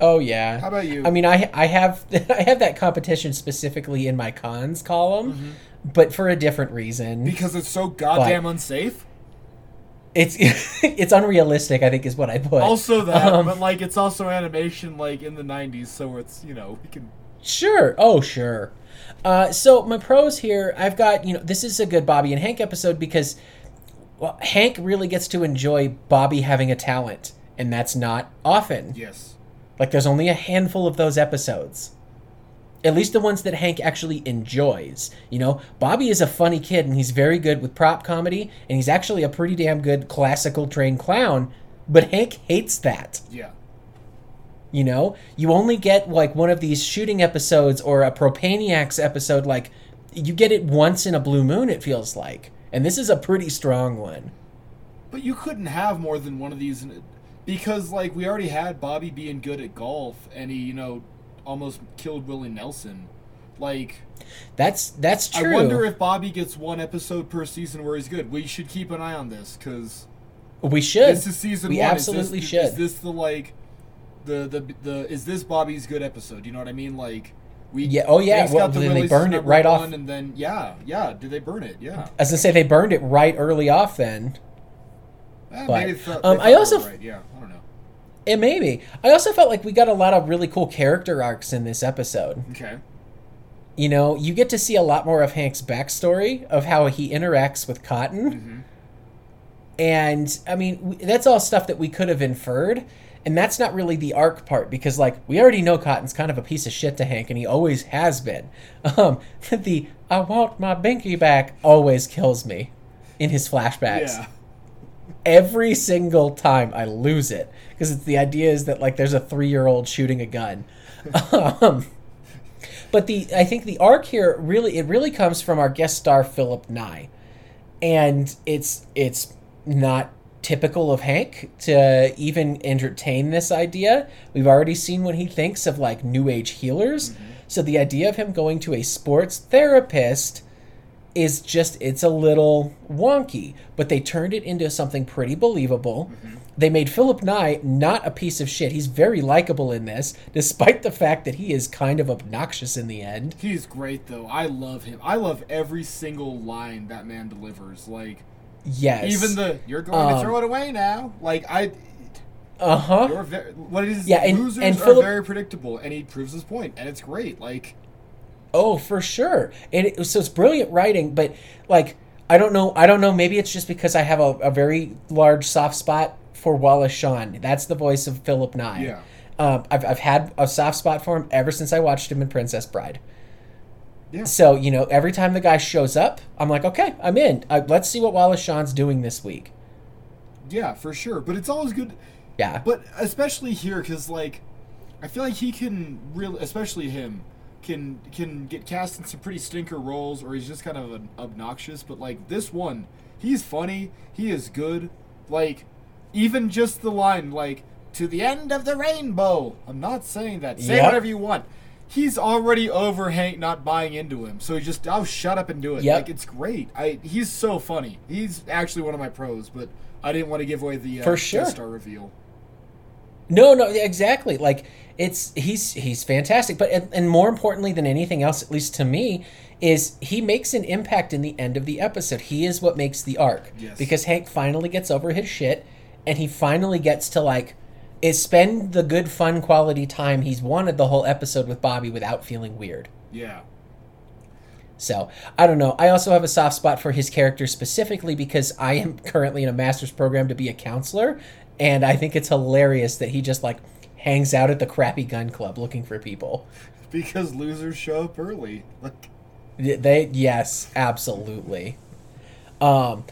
Oh yeah. How about you? I mean, I I have I have that competition specifically in my cons column, but for a different reason. Because it's so goddamn unsafe. it's it's unrealistic. I think is what I put. Also that, Um, but like it's also animation like in the '90s, so it's you know we can. Sure. Oh, sure. Uh, so my pros here, I've got you know this is a good Bobby and Hank episode because well, Hank really gets to enjoy Bobby having a talent, and that's not often. Yes. Like there's only a handful of those episodes. At least the ones that Hank actually enjoys. You know, Bobby is a funny kid and he's very good with prop comedy and he's actually a pretty damn good classical trained clown, but Hank hates that. Yeah. You know, you only get like one of these shooting episodes or a Propaniacs episode like you get it once in a blue moon it feels like. And this is a pretty strong one. But you couldn't have more than one of these because like we already had Bobby being good at golf and he you know almost killed Willie Nelson. Like That's that's true. I wonder if Bobby gets one episode per season where he's good. We should keep an eye on this because we should. this is season we one. absolutely is this, should. Is this the like the the the is this Bobby's good episode? You know what I mean? Like we Yeah, oh, yeah, well, the then they burned it right off- and then yeah yeah did they burn it? Yeah. As I say they burned it right early off then. Eh, But, maybe um, I also right. yeah I don't know. It may be. I also felt like we got a lot of really cool character arcs in this episode. Okay. You know, you get to see a lot more of Hank's backstory of how he interacts with Cotton. Mm-hmm. And I mean, that's all stuff that we could have inferred. And that's not really the arc part because, like, we already know Cotton's kind of a piece of shit to Hank, and he always has been. Um, the "I want my binky back" always kills me in his flashbacks. Yeah. Every single time I lose it because it's the idea is that like there's a three year old shooting a gun. um, but the I think the arc here really it really comes from our guest star Philip Nye, and it's it's not typical of Hank to even entertain this idea. We've already seen what he thinks of like new age healers. So the idea of him going to a sports therapist is just it's a little wonky, but they turned it into something pretty believable. They made Philip Nye not a piece of shit. He's very likable in this, despite the fact that he is kind of obnoxious in the end. He's great though. I love him. I love every single line that man delivers. Like Yes. even the "you're going to Um, throw it away now." Like I, Uh huh. what. Yeah, and- losers and are very predictable, and he proves his point, and it's great. Like Oh, for sure. And it, so it's brilliant writing, but like I don't know. I don't know. Maybe it's just because I have a, a very large soft spot for Wallace Shawn. That's the voice of Philip Nye. Yeah. Um, I've, I've had a soft spot for him ever since I watched him in Princess Bride. Yeah. So you know, every time the guy shows up, I'm like, okay, I'm in. Uh, let's see what Wallace Shawn's doing this week. yeah, for sure. But it's always good. Yeah. But especially here, because like, I feel like he can really, especially him, can can get cast in some pretty stinker roles, or he's just kind of an obnoxious. But like this one, he's funny. He is good. Like, even just the line like "to the end of the rainbow." I'm not saying that. Say Yep. whatever you want. He's already over Hank not buying into him, so he just oh shut up and do it. Yep. Like it's great. I he's so funny. He's actually one of my pros, but I didn't want to give away the uh, For sure. star reveal. No, no, exactly. Like it's he's he's fantastic, but and, and more importantly than anything else, at least to me, is he makes an impact in the end of the episode. He is what makes the arc Yes. because Hank finally gets over his shit, and he finally gets to like is spend the good fun quality time he's wanted the whole episode with Bobby without feeling weird. Yeah. So I don't know. I also have a soft spot for his character specifically because I am currently in a master's program to be a counselor, and I think it's hilarious that he just like hangs out at the crappy gun club looking for people. Because losers show up early. Like They yes, absolutely. Um,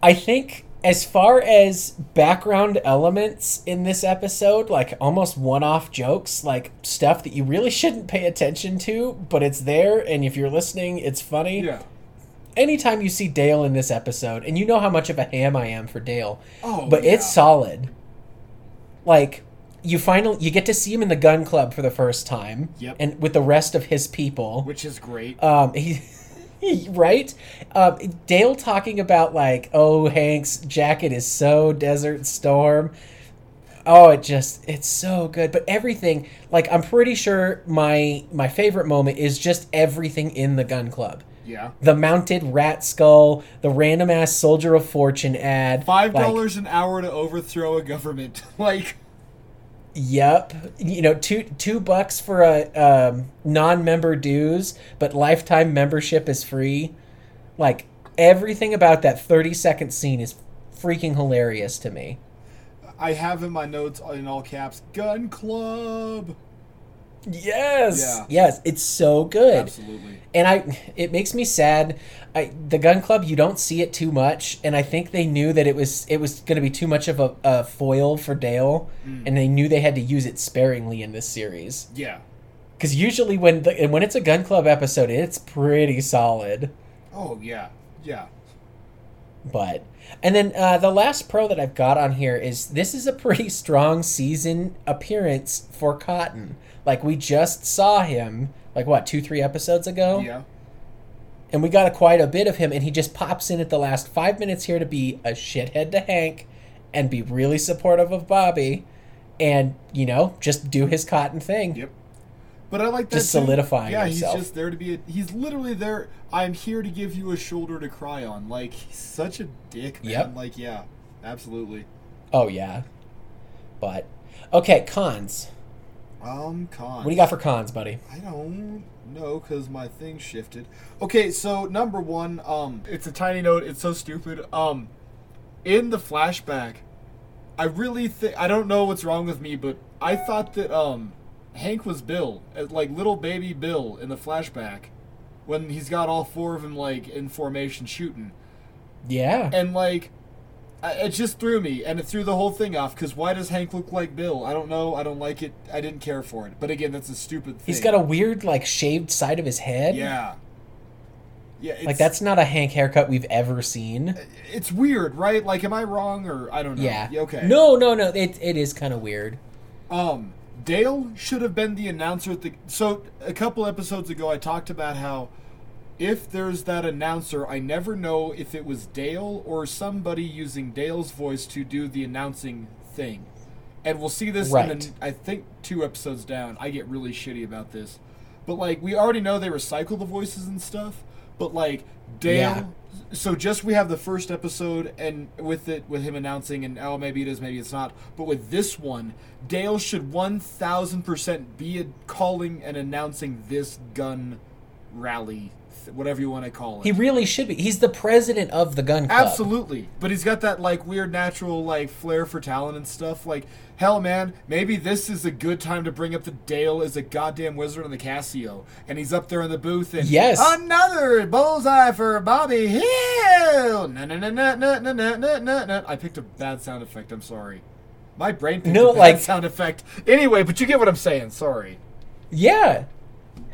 I think as far as background elements in this episode, like almost one-off jokes, like stuff that you really shouldn't pay attention to, but it's there, and if you're listening, it's funny. Yeah. Anytime you see Dale in this episode, and you know how much of a ham I am for Dale, Oh, but yeah. it's solid. Like you finally you get to see him in the gun club for the first time, Yep. and with the rest of his people. Which is great. Um, he, right? Um, Dale talking about like, oh, Hank's jacket is so Desert Storm. Oh, it just it's so good. But everything, like, I'm pretty sure my my favorite moment is just everything in the gun club yeah. the mounted rat skull, the random ass soldier of fortune ad. Five like, dollars an hour to overthrow a government. like Yep. You know, two two bucks for a um, non-member dues, but lifetime membership is free. Like everything about that 30 second scene is freaking hilarious to me. I have in my notes in all caps, gun club. Yes. Yeah. Yes, it's so good. Absolutely. and I it makes me sad. I the gun club you don't see it too much, and I think they knew that it was it was going to be too much of a, a foil for Dale, and they knew they had to use it sparingly in this series. Yeah. Because usually when the, and when it's a gun club episode, it's pretty solid. Oh yeah. Yeah. But and then uh, the last pro that I've got on here is this is a pretty strong season appearance for Cotton. Like we just saw him like what two three episodes ago. Yeah. and we got a, quite a bit of him and he just pops in at the last five minutes here to be a shithead to hank and be really supportive of bobby and you know just do his cotton thing Yep. But I like that Just too. solidifying Yeah, himself. he's just there to be. A, he's literally there. I'm here to give you a shoulder to cry on. Like he's such a dick, man. Yep. Like yeah, absolutely. oh yeah but okay cons Um, con. what do you got for cons buddy I don't know because my thing shifted. Okay, so number one, um, it's a tiny note. It's so stupid. Um, in the flashback, I really think I don't know what's wrong with me, but I thought that um Hank was Bill, uh, like little baby Bill in the flashback, when he's got all four of them like in formation shooting, Yeah. and like. I- It just threw me, and it threw the whole thing off. Because why does Hank look like Bill? I don't know. I don't like it. I didn't care for it. But again, that's a stupid thing. He's got a weird, like, shaved side of his head. yeah, yeah. It's, Like, that's not a Hank haircut we've ever seen. it's weird, right? Like, am I wrong or I don't know? Yeah. Okay. No, no, no. It, it is kind of weird. Um, Dale should have been the announcer at the. So a couple episodes ago, I talked about how if there's that announcer, I never know if it was Dale or somebody using Dale's voice to do the announcing thing. And we'll see this in the, I think two episodes down. I get really shitty about this, but like we already know they recycle the voices and stuff. But like Dale, Yeah. so just we have the first episode and with it with him announcing and oh maybe it is maybe it's not but with this one dale should 1000% be a, calling and announcing this gun rally whatever you want to call it. He really should be. He's the president of the gun club. absolutely. But he's got that like weird natural like flair for talent and stuff. Like hell man maybe this is a good time to bring up the dale is a goddamn wizard on the casio. And he's up there in the booth and Yes. another bullseye for bobby hill. Na na na na na na na na na na. I picked a bad sound effect. I'm sorry. My brain picked No, a bad like- sound effect. Anyway but you get what i'm saying. Sorry. Yeah.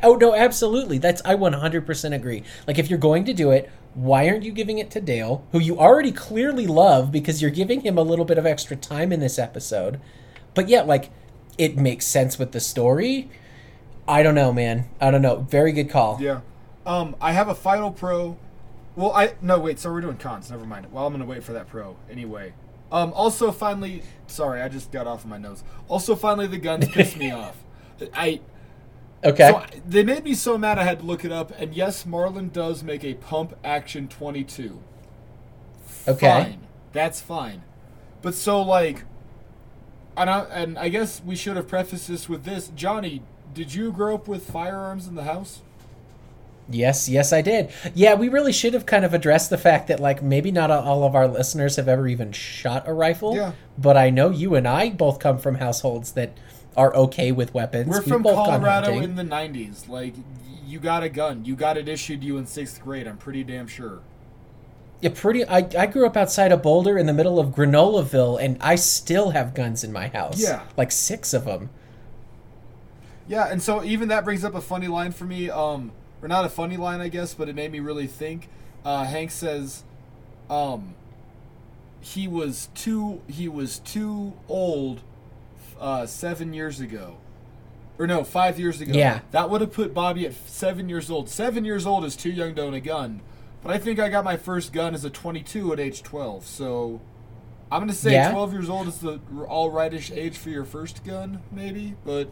Oh no, absolutely. That's I 100% agree. Like if you're going to do it, why aren't you giving it to Dale, who you already clearly love because you're giving him a little bit of extra time in this episode? But yeah, like it makes sense with the story. I don't know, man. I don't know. Very good call. Yeah. Um, I have a Final Pro. Well, I no wait. So we're doing cons. Never mind. Well, I'm gonna wait for that Pro anyway. Um, also, finally, sorry, I just got off of my nose. Also, finally, the guns pissed me off. I Okay. so they made me so mad I had to look it up. And yes, Marlin does make a pump action 22. Okay. Fine. That's fine. But so like, and I, and I guess we should have prefaced this with this. Jonny, did you grow up with firearms in the house? Yes, yes, I did. Yeah, we really should have kind of addressed the fact that, like, maybe not all of our listeners have ever even shot a rifle. Yeah. But I know you and I both come from households that are okay with weapons. We're from Colorado in the '90s. Like, you got a gun. You got it issued to you in sixth grade. I'm pretty damn sure. Yeah, pretty. I, I grew up outside of Boulder in the middle of Granolaville, and I still have guns in my house. Yeah. like six of them. Yeah, and so even that brings up a funny line for me. Um, or not a funny line, I guess, but it made me really think. Uh, Hank says, um, he was too he was too old, uh, seven years ago, or no, five years ago. Yeah. that would have put Bobby at seven years old. Seven years old is too young to own a gun. But I think I got my first gun as a 22 at age 12. So I'm gonna say Yeah. 12 years old is the all rightish age for your first gun, maybe. But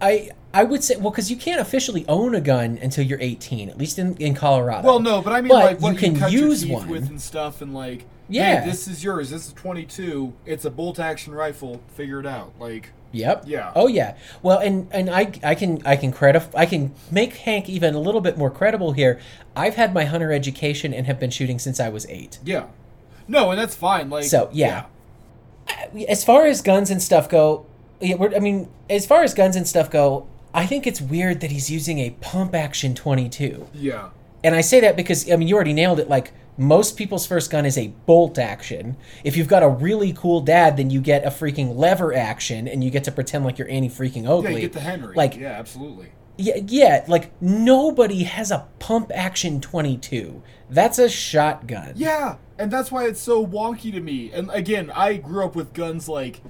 I I would say well because you can't officially own a gun until you're 18, at least in, in Colorado. Well, no, but I mean But like what you can cut use one. with and stuff, and like, Yeah. hey, this is yours. This is 22. It's a bolt action rifle. Figure it out. Like, Yep. Yeah. Oh yeah. Well, and and I I can I can credit I can make Hank even a little bit more credible here. I've had my hunter education and have been shooting since I was eight. yeah, no, and that's fine. Like, So yeah. As far as guns and stuff go, yeah, we're, I mean, as far as guns and stuff go, I think it's weird that he's using a pump action 22. yeah, And I say that because I mean you already nailed it. Like most people's first gun is a bolt action. If you've got a really cool dad, then you get a freaking lever action, and you get to pretend like you're Annie freaking yeah. You get the Henry. Like yeah, absolutely. yeah, yeah, like nobody has a pump action 22. That's a shotgun. Yeah, and that's why it's so wonky to me. And again, I grew up with guns like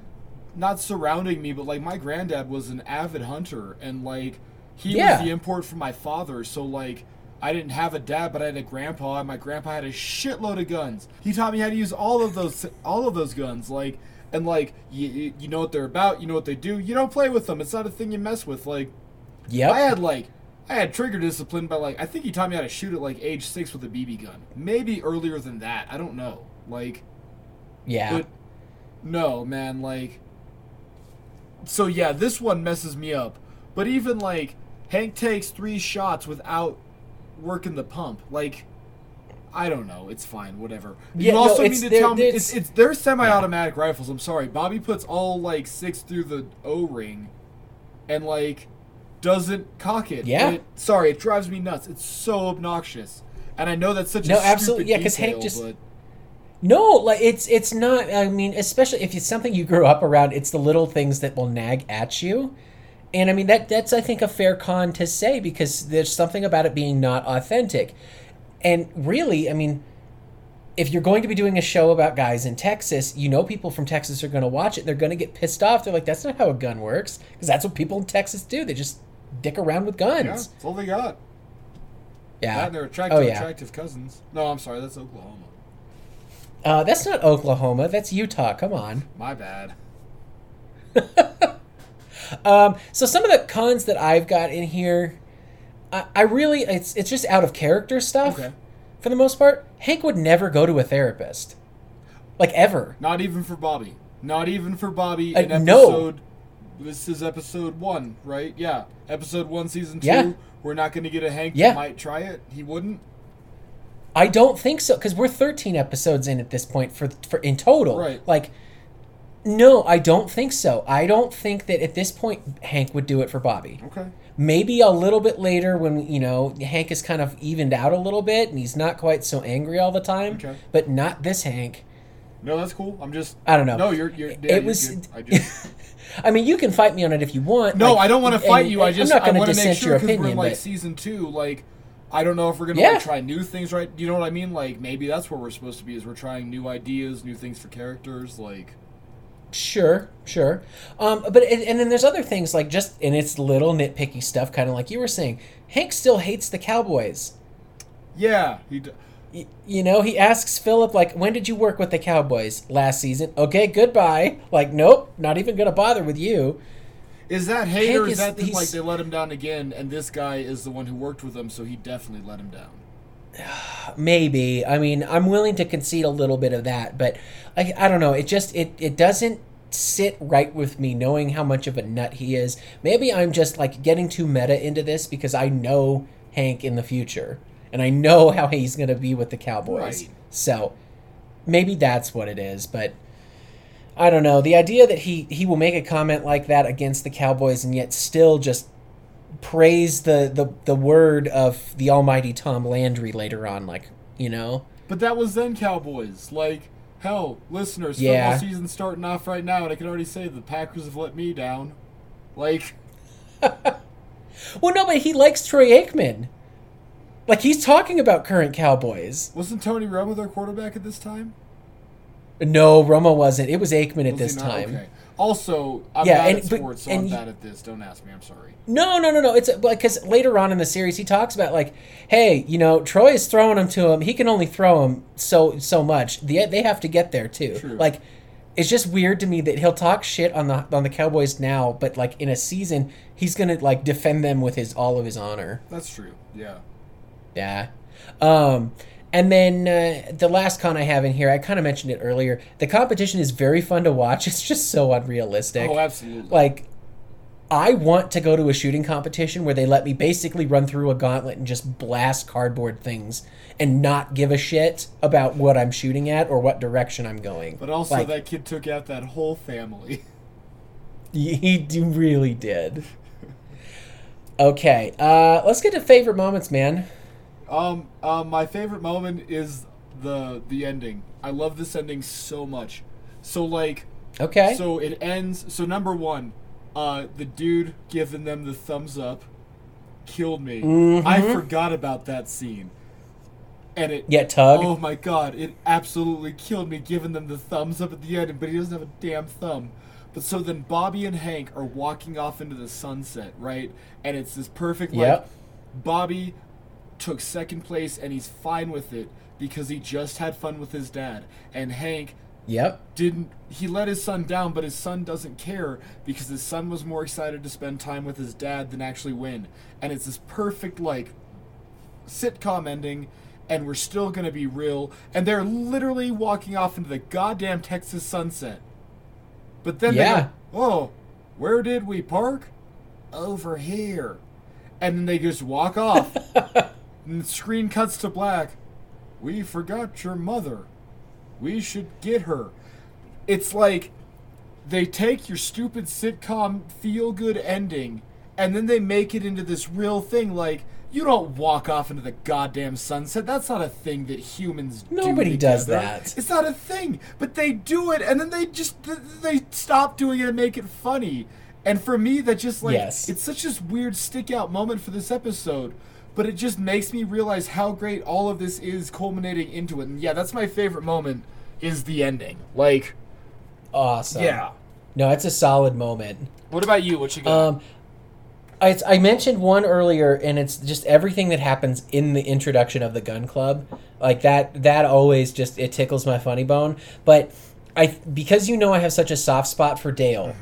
not surrounding me, but like my granddad was an avid hunter, and like he Yeah. was the import from my father. So like I didn't have a dad, but I had a grandpa, and my grandpa had a shitload of guns. He taught me how to use all of those all of those guns, like. And like you, you know what they're about, you know what they do. You don't play with them. It's not a thing you mess with. Like yeah, I had like I had trigger discipline but like I think he taught me how to shoot at like age six with a BB gun. Maybe earlier than that. I don't know. Like, yeah. but no, man. Like, so yeah, this one messes me up. But even like Hank takes three shots without working the pump. Like, I don't know. It's fine. Whatever. Yeah, you no, also it's- mean to tell me it's- it's, they're semi-automatic rifles. I'm sorry. Bobby puts all like six through the O-ring, and like doesn't cock it. Yeah. It- sorry, it drives me nuts. It's so obnoxious. And I know that's such No, a absolutely. Yeah, 'cause Hank just- but No, like it's it's not. I mean, especially if it's something you grew up around, it's the little things that will nag at you. And I mean that that's I think a fair con to say because there's something about it being not authentic. And really, I mean, if you're going to be doing a show about guys in Texas, you know people from Texas are going to watch it. They're going to get pissed off. They're like, "That's not how a gun works," because that's what people in Texas do. They just dick around with yeah, guns. that's all they got. Yeah. And they're attractive, Oh, yeah. attractive cousins. No, I'm sorry. That's Oklahoma. Uh, that's not Oklahoma. That's Utah. Come on. My bad. Um, so some of the cons that I've got in here, I, I really it's it's just out of character stuff Okay. for the most part. Hank would never go to a therapist, like ever. Not even for Bobby. Not even for Bobby Uh, in no. episode. This is episode one, right? Yeah, episode one, season two. Yeah. We're not going to get a Hank Yeah. that might try it. He wouldn't. I don't think so because we're 13 episodes in at this point for for in total. Right. Like, no, I don't think so. I don't think that at this point Hank would do it for Bobby. Okay. Maybe a little bit later when you know Hank is kind of evened out a little bit and he's not quite so angry all the time. Okay. But not this Hank. No, that's cool. I'm just. I don't know. No, you're. you're yeah, it you're was. good. I just. I mean, you can fight me on it if you want. No, like, I don't want to and- fight you. I just. I'm not I going want to make dissent sure your because we're opinion, in like but season two. Like, I don't know if we're gonna Yeah. like try new things, right? You know what I mean? Like maybe that's where we're supposed to be. Is we're trying new ideas, new things for characters. Like. Sure, sure. Um, but and, and then there's other things like just and it's little nitpicky stuff, kind of like you were saying. Hank still hates the Cowboys. Yeah. He. D- Y- You know, he asks Philip like, "When did you work with the Cowboys last season?" Okay, goodbye. Like, nope, not even gonna bother with you. Is that hate Hank or is is- that the, like they let him down again, and this guy is the one who worked with him, so he definitely let him down? Maybe. I mean, I'm willing to concede a little bit of that, but I, I don't know. It just it it doesn't sit right with me knowing how much of a nut he is. Maybe I'm just like getting too meta into this because I know Hank in the future and I know how he's going to be with the Cowboys. Right. So, maybe that's what it is, but I don't know. The idea that he he will make a comment like that against the Cowboys and yet still just praise the the the word of the almighty Tom Landry later on like, you know. But that was then Cowboys. Like, hell, listeners, Yeah. football season starting off right now, and I can already say the Packers have let me down. Like, Well, no, but he likes Troy Aikman. Like he's talking about current Cowboys. wasn't Tony Romo their quarterback at this time? No, Romo wasn't. It was Aikman at Was he this time. Okay. Also, I'm Yeah, bad and- at but- sports, so and I'm bad at this. Don't ask me. I'm sorry. No, no, no, no. It's like because later on in the series he talks about like, hey, you know, Troy is throwing him to him. He can only throw him so so much. The, they have to get there too. True. Like, it's just weird to me that he'll talk shit on the on the Cowboys now, but like in a season he's gonna like defend them with his all of his honor. That's true. Yeah. Yeah. Um, and then uh, the last con I have in here, I kind of mentioned it earlier. The competition is very fun to watch. It's just so unrealistic. Oh, absolutely. like I want to go to a shooting competition where they let me basically run through a gauntlet and just blast cardboard things and not give a shit about what I'm shooting at or what direction I'm going. but also, like, that kid took out that whole family. he really did. Okay, uh, let's get to favorite moments, man. Um, um, my favorite moment is the the ending. I love this ending so much. So like, Okay. so it ends. So number one, uh, the dude giving them the thumbs up killed me. Mhm. I forgot about that scene, and it. yeah, Tug. Oh my god! It absolutely killed me giving them the thumbs up at the end, but he doesn't have a damn thumb. But so then Bobby and Hank are walking off into the sunset, right? And it's this perfect like Yep. Bobby took second place and he's fine with it because he just had fun with his dad. And Hank Yep. didn't he let his son down, but his son doesn't care because his son was more excited to spend time with his dad than actually win. And it's this perfect like sitcom ending and we're still going to be real and they're literally walking off into the goddamn Texas sunset. But then Yeah. they go, "Oh, where did we park? Over here." And then they just walk off. and the screen cuts to black. We forgot your mother. We should get her. It's like they take your stupid sitcom feel good ending and then they make it into this real thing like you don't walk off into the goddamn sunset. That's not a thing that humans Nobody do. does that. It's not a thing. But they do it and then they just they stop doing it and make it funny. And for me that just like Yes. it's such this weird stick out moment for this episode. But it just makes me realize how great all of this is culminating into it. And yeah, that's my favorite moment is the ending. Like Awesome. yeah. No, it's a solid moment. What about you? What you got? Um, I, I mentioned one earlier, and it's just everything that happens in the introduction of the gun club, like that. That always just it tickles my funny bone. But I because you know I have such a soft spot for Dale.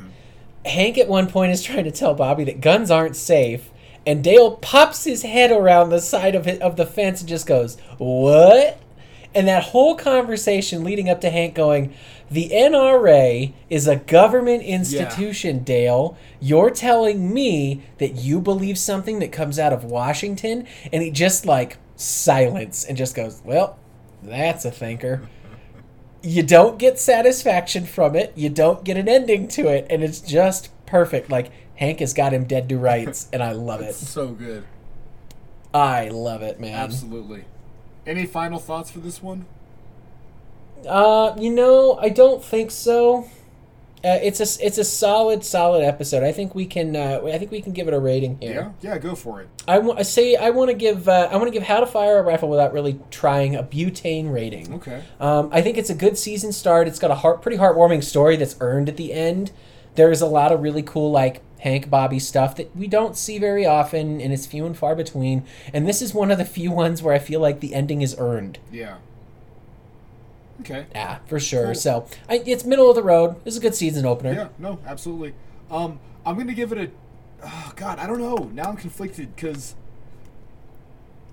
Hank at one point is trying to tell Bobby that guns aren't safe, and Dale pops his head around the side of it, of the fence and just goes, "What?" And that whole conversation leading up to Hank going, "The NRA is a government institution, Dale. You're telling me that you believe something that comes out of Washington?" And he just like silence and just goes, "Well, that's a thinker." you don't get satisfaction from it. You don't get an ending to it, and it's just perfect. Like Hank has got him dead to rights, and I love it. so good. I love it, man. Absolutely. Any final thoughts for this one? Uh, you know, I don't think so. Uh, it's a it's a solid solid episode. I think we can uh, I think we can give it a rating here. Yeah, yeah, go for it. I want I say I want to give uh, I want to give How to Fire a Rifle without really trying a butane rating. Okay. Um, I think it's a good season start. It's got a heart, pretty heartwarming story that's earned at the end. There's a lot of really cool like Hank Bobby stuff that we don't see very often, and it's few and far between. And this is one of the few ones where I feel like the ending is earned. Yeah. Okay. Yeah, for sure. Cool. So I, it's middle of the road. It's a good season opener. Yeah, no, absolutely. Um, I'm gonna give it a. Oh God, I don't know. Now I'm conflicted because.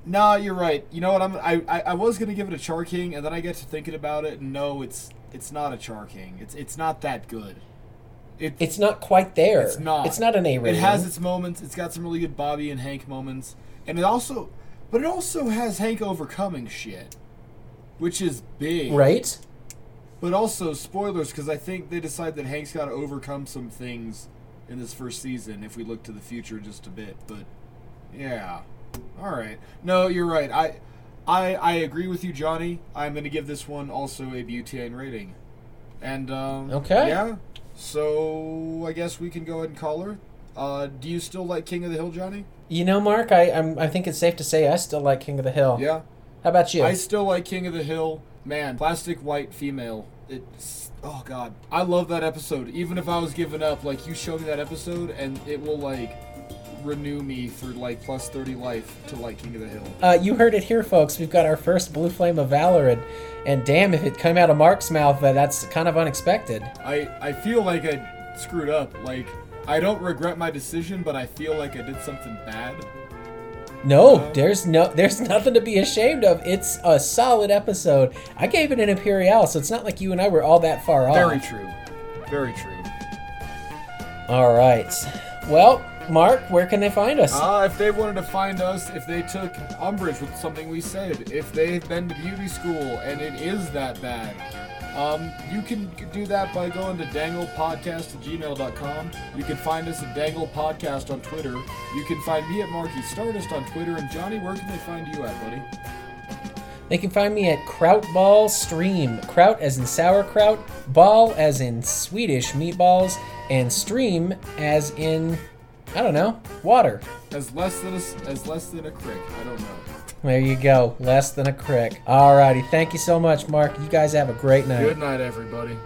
Nah, you're right. You know what? I'm. I, I, I was gonna give it a Char King, and then I get to thinking about it, and no, it's it's not a Char King. It's it's not that good. It, It's not quite there. It's not. It's not an A rating. It has its moments. It's got some really good Bobby and Hank moments, and it also, but it also has Hank overcoming shit, which is big. right. But also spoilers because I think they decide that Hank's got to overcome some things in this first season if we look to the future just a bit. But yeah, all right. No, you're right. I I I agree with you, Jonny. I'm going to give this one also a butane rating. And um, Okay. yeah. So I guess we can go ahead and call her. Uh, do you still like King of the Hill, Jonny? You know, Mark, I I'm, I think it's safe to say I still like King of the Hill. Yeah. How about you? I still like King of the Hill. Man, plastic white female. It's oh god, I love that episode. Even if I was giving up, like you showed me that episode, and it will like renew me for like plus thirty life to like King of the Hill. Uh, you heard it here, folks. We've got our first Blue Flame of Valor, and, and damn, if it came out of Mark's mouth, uh, that's kind of unexpected. I I feel like I screwed up. Like I don't regret my decision, but I feel like I did something bad. No, Uh, there's no, there's nothing to be ashamed of. It's a solid episode. I gave it an Imperial, so it's not like you and I were all that far off. Very true. Very true. All right. Well, Mark, where can they find us? Uh, if they wanted to find us, if they took umbrage with something we said, if they've been to beauty school and it is that bad, um, you can do that by going to danglepodcast at gmail.com. You can find us at Dangle Podcast on Twitter. You can find me at Marky Stardust on Twitter. And Jonny, where can they find you at, buddy? They can find me at Krautball Stream. Kraut as in sauerkraut, ball as in Swedish meatballs, and stream as in, I don't know, water. As less than a, as less than a crick. I don't know. There you go. Less than a crick. Alrighty. Thank you so much, Mark. You guys have a great night. Good night, everybody.